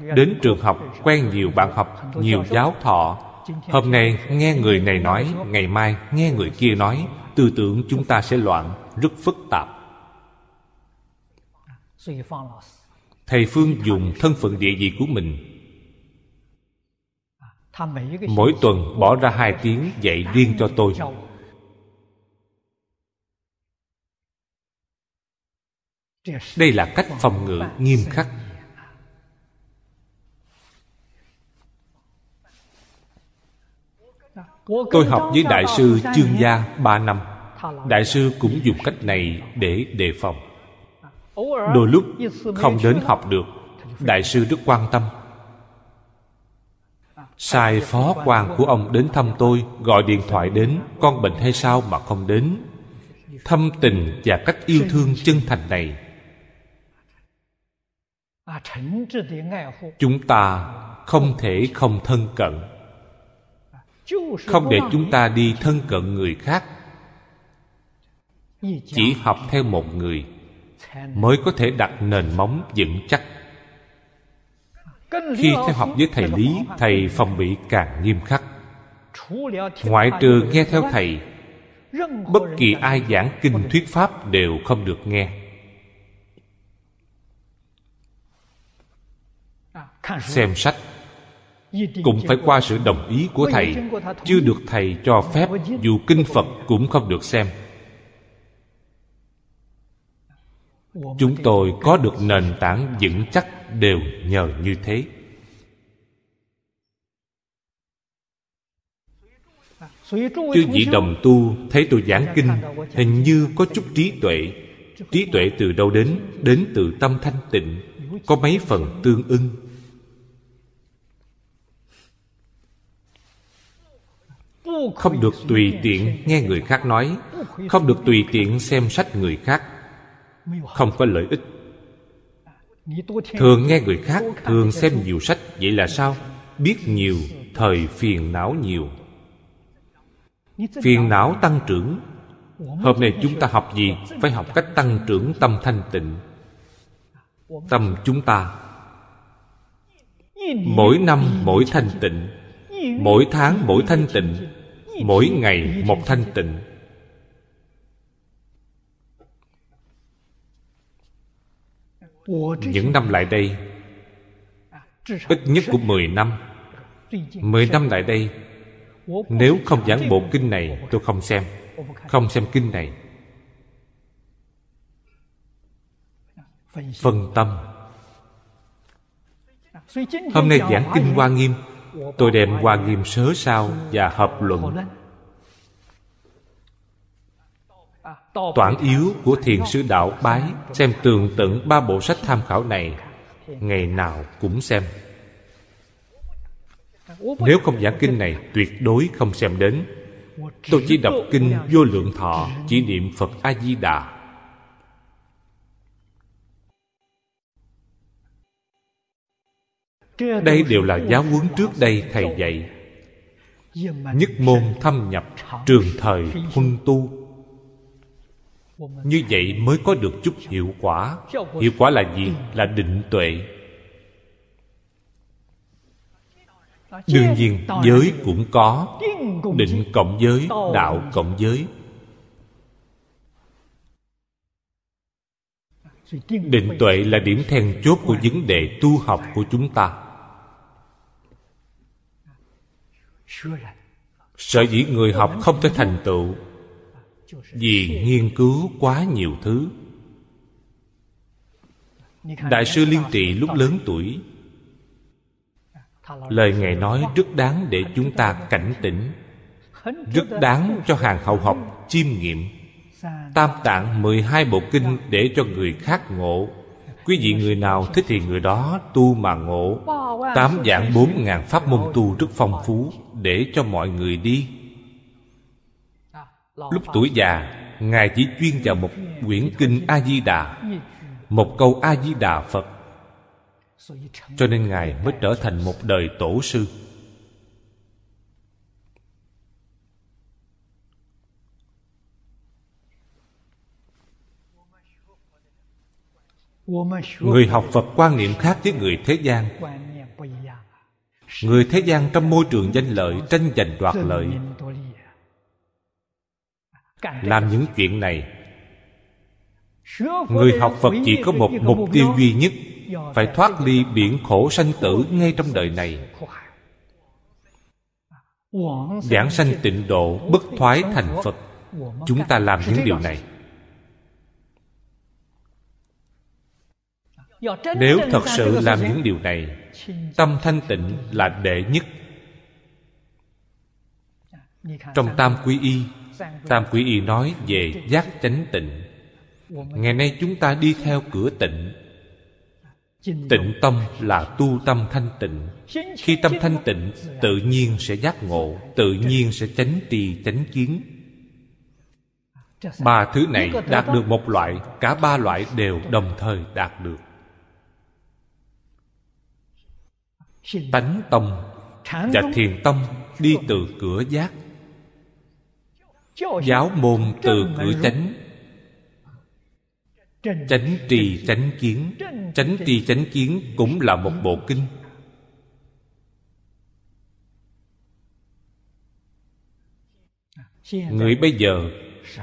Đến trường học quen nhiều bạn học, nhiều giáo thọ. Hôm nay nghe người này nói, ngày mai nghe người kia nói, tư tưởng chúng ta sẽ loạn, rất phức tạp thầy phương dùng thân phận địa vị của mình. Mỗi tuần bỏ ra hai tiếng dạy riêng cho tôi. Đây là cách phòng ngự nghiêm khắc. Tôi học với đại sư chương gia ba năm. Đại sư cũng dùng cách này để đề phòng đôi lúc không đến học được, đại sư rất quan tâm. Sai phó quan của ông đến thăm tôi, gọi điện thoại đến, con bệnh hay sao mà không đến. Thâm tình và cách yêu thương chân thành này. Chúng ta không thể không thân cận. Không để chúng ta đi thân cận người khác. Chỉ học theo một người mới có thể đặt nền móng vững chắc. Khi theo học với thầy lý, thầy phòng bị càng nghiêm khắc. Ngoại trừ nghe theo thầy, bất kỳ ai giảng kinh thuyết pháp đều không được nghe. Xem sách, cũng phải qua sự đồng ý của thầy. Chưa được thầy cho phép, dù kinh phật cũng không được xem. Chúng tôi có được nền tảng vững chắc đều nhờ như thế. Chư vị đồng tu thấy tôi giảng kinh hình như có chút trí tuệ. Trí tuệ từ đâu đến? Đến từ tâm thanh tịnh có mấy phần tương ưng. Không được tùy tiện nghe người khác nói không được tùy tiện xem sách người khác không có lợi ích. Thường nghe người khác, thường xem nhiều sách, vậy là sao? Biết nhiều, thời phiền não nhiều. Phiền não tăng trưởng. Hôm nay chúng ta học gì? Phải học cách tăng trưởng tâm thanh tịnh. Tâm chúng ta. Mỗi năm mỗi thanh tịnh. Mỗi tháng mỗi thanh tịnh. Mỗi ngày một thanh tịnh. Những năm lại đây ít nhất cũng mười năm. Mười năm lại đây nếu không giảng bộ kinh này tôi không xem. Không xem kinh này. Phân tâm. Hôm nay giảng kinh hoa nghiêm tôi đem hoa nghiêm sớ sao và hợp luận toản yếu của thiền sư đạo bái xem tường tận ba bộ sách tham khảo này, ngày nào cũng xem. Nếu không giảng kinh này, tuyệt đối không xem đến. Tôi chỉ đọc kinh vô lượng thọ, chỉ niệm phật a di đà đây đều là giáo huấn trước đây thầy dạy. Nhất môn thâm nhập, trường thời huân tu như vậy mới có được chút hiệu quả. Hiệu quả là gì? Là định tuệ. Đương nhiên, giới cũng có. Định cộng giới, đạo cộng giới. Định tuệ là điểm then chốt của vấn đề tu học của chúng ta. Sở dĩ người học không thể thành tựu vì nghiên cứu quá nhiều thứ. Đại sư liên trì lúc lớn tuổi, lời ngài nói rất đáng để chúng ta cảnh tỉnh, rất đáng cho hàng hậu học chiêm nghiệm. Tam tạng mười hai bộ kinh để cho người khác ngộ. Quý vị người nào thích thì người đó tu mà ngộ. Tám dạng bốn ngàn pháp môn tu rất phong phú để cho mọi người đi lúc tuổi già ngài chỉ chuyên vào một quyển kinh a di đà một câu a di đà phật. Cho nên ngài mới trở thành một đời tổ sư. Người học phật quan niệm khác với người thế gian. Người thế gian trong môi trường danh lợi tranh giành đoạt lợi làm những chuyện này. Người học phật chỉ có một mục tiêu duy nhất phải thoát ly biển khổ sanh tử ngay trong đời này. Giảng sanh tịnh độ bất thoái thành phật chúng ta làm những điều này. Nếu thật sự làm những điều này tâm thanh tịnh là đệ nhất. Trong tam quy y tam quy y nói về giác chánh tịnh. Ngày nay chúng ta đi theo cửa tịnh. Tịnh tâm là tu tâm thanh tịnh. Khi tâm thanh tịnh, tự nhiên sẽ giác ngộ, tự nhiên sẽ chánh trì chánh kiến. Ba thứ này đạt được một loại, cả ba loại đều đồng thời đạt được. Tánh tâm và thiền tâm đi từ cửa giác giáo môn từ cửa chánh. Chánh trì chánh kiến. chánh trì chánh kiến cũng là một bộ kinh. Người bây giờ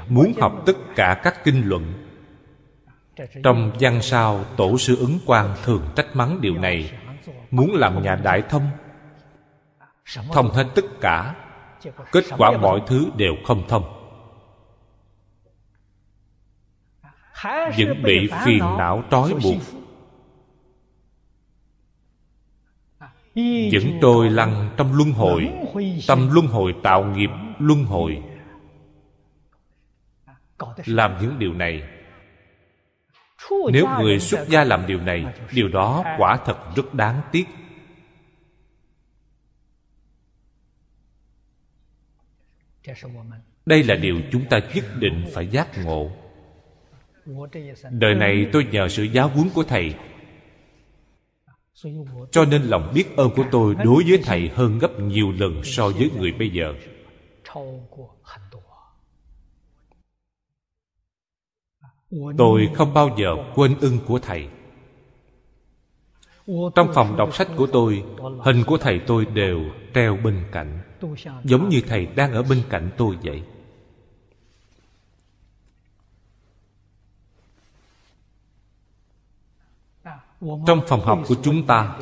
muốn học tất cả các kinh luận. Trong văn sao tổ sư ứng quang thường trách mắng điều này muốn làm nhà đại thông thông hết tất cả kết quả mọi thứ đều không thông. Vẫn bị phiền não trói buộc. Vẫn trôi lăn trong luân hồi, tâm luân hồi, tạo nghiệp luân hồi. Làm những điều này. Nếu người xuất gia làm điều này, điều đó quả thật rất đáng tiếc. Đây là điều chúng ta nhất định phải giác ngộ. Đời này tôi nhờ sự giáo huấn của thầy. Cho nên lòng biết ơn của tôi đối với thầy hơn gấp nhiều lần so với người bây giờ. Tôi không bao giờ quên ưng của thầy. Trong phòng đọc sách của tôi, hình của thầy tôi đều treo bên cạnh giống như thầy đang ở bên cạnh tôi vậy. Trong phòng học của chúng ta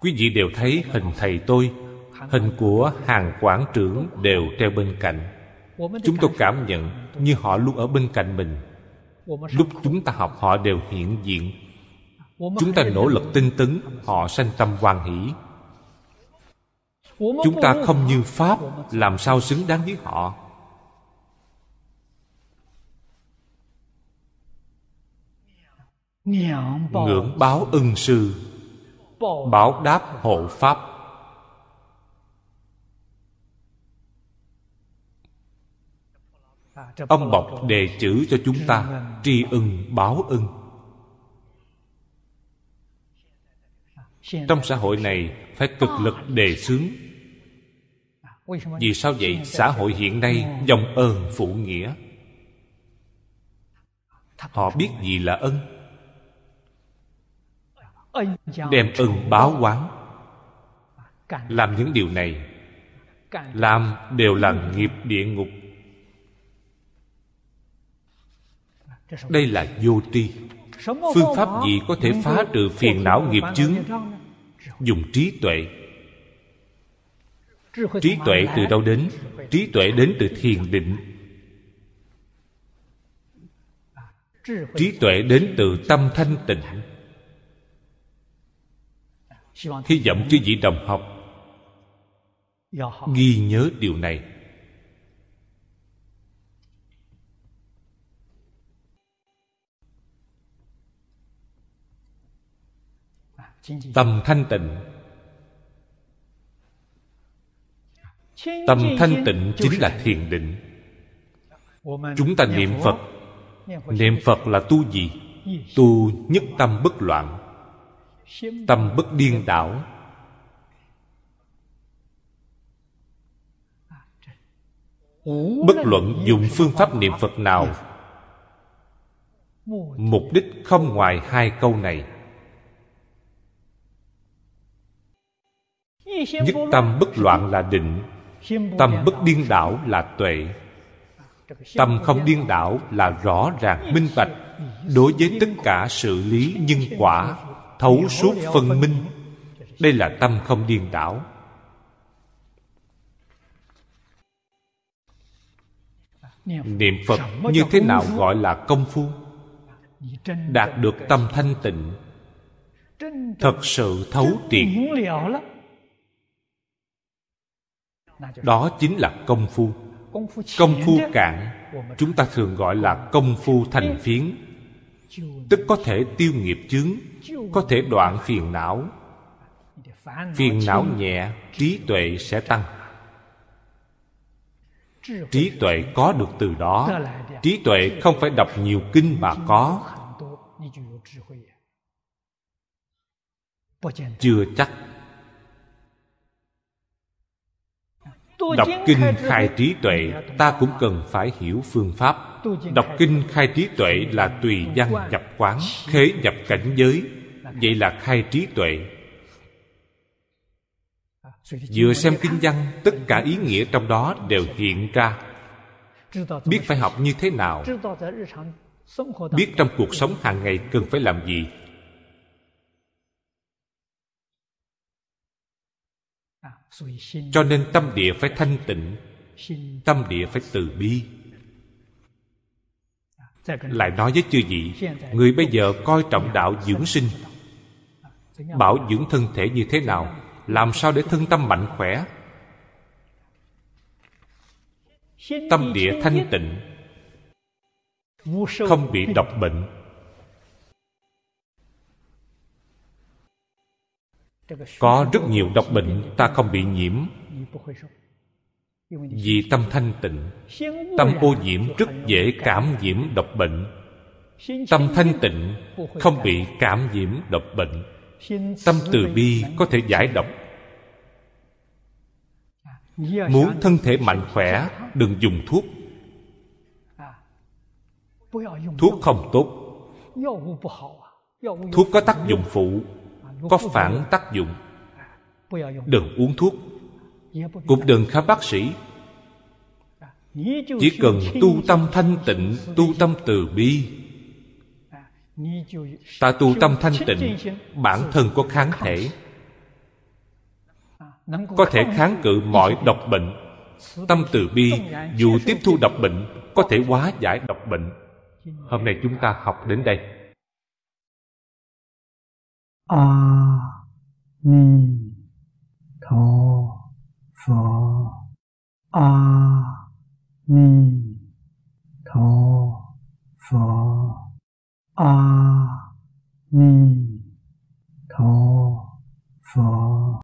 quý vị đều thấy hình thầy tôi hình của hàng quản trưởng đều treo bên cạnh. Chúng tôi cảm nhận như họ luôn ở bên cạnh mình. Lúc chúng ta học họ đều hiện diện. Chúng ta nỗ lực tinh tấn họ sanh tâm hoan hỷ chúng ta không như pháp làm sao xứng đáng với họ? Ngưỡng báo ân sư. Báo đáp hộ pháp. Ông bọc đề chữ cho chúng ta tri ân báo ân. Trong xã hội này phải cực lực đề xướng vì sao vậy? Xã hội hiện nay dòng ơn phụ nghĩa. Họ biết gì là ân? Đem ân báo quán. Làm những điều này, làm đều là nghiệp địa ngục. Đây là vô tri. Phương pháp gì có thể phá trừ phiền não nghiệp chướng? Dùng trí tuệ trí tuệ từ đâu đến? Trí tuệ đến từ thiền định. Trí tuệ đến từ tâm thanh tịnh. Hy vọng chư vị đồng học ghi nhớ điều này. Tâm thanh tịnh tâm thanh tịnh chính là thiền định. Chúng ta niệm phật. Niệm phật. Là tu gì? Tu nhất tâm bất loạn. Tâm bất điên đảo. Bất luận dùng phương pháp niệm phật nào. Mục đích không ngoài hai câu này. Nhất tâm bất loạn là định tâm bất điên đảo là tuệ. Tâm không điên đảo là rõ ràng, minh bạch. Đối với tất cả sự lý nhân quả, thấu suốt phân minh, đây là tâm không điên đảo. Niệm phật như thế nào gọi là công phu? Đạt được tâm thanh tịnh, thật sự thấu triệt đó chính là công phu. Công phu cạn chúng ta thường gọi là công phu thành phiến. tức có thể tiêu nghiệp chướng có thể đoạn phiền não. Phiền não nhẹ trí tuệ sẽ tăng. Trí tuệ có được từ đó. Trí tuệ không phải đọc nhiều kinh mà có. chưa chắc đọc kinh khai trí tuệ ta cũng cần phải hiểu phương pháp. Đọc kinh khai trí tuệ là tùy văn nhập quán khế nhập cảnh giới. Vậy là khai trí tuệ. Vừa xem kinh văn tất cả ý nghĩa trong đó đều hiện ra. Biết phải học như thế nào? Biết trong cuộc sống hàng ngày cần phải làm gì cho nên tâm địa phải thanh tịnh tâm địa phải từ bi. Lại nói với chư vị người bây giờ coi trọng đạo dưỡng sinh bảo dưỡng thân thể như thế nào làm sao để thân tâm mạnh khỏe? Tâm địa thanh tịnh không bị độc bệnh có rất nhiều độc bệnh ta không bị nhiễm. Vì tâm thanh tịnh, tâm ô nhiễm rất dễ cảm nhiễm độc bệnh. Tâm thanh tịnh, không bị cảm nhiễm độc bệnh. Tâm từ bi có thể giải độc. Muốn thân thể mạnh khỏe, đừng dùng thuốc. Thuốc không tốt. Thuốc có tác dụng phụ có phản tác dụng. Đừng uống thuốc. Cũng đừng khám bác sĩ. Chỉ cần tu tâm thanh tịnh tu tâm từ bi. Ta tu tâm thanh tịnh bản thân có kháng thể. Có thể kháng cự mọi độc bệnh. Tâm từ bi dù tiếp thu độc bệnh có thể hóa giải độc bệnh. Hôm nay chúng ta học đến đây 阿弥陀佛。阿弥陀佛。阿弥陀佛。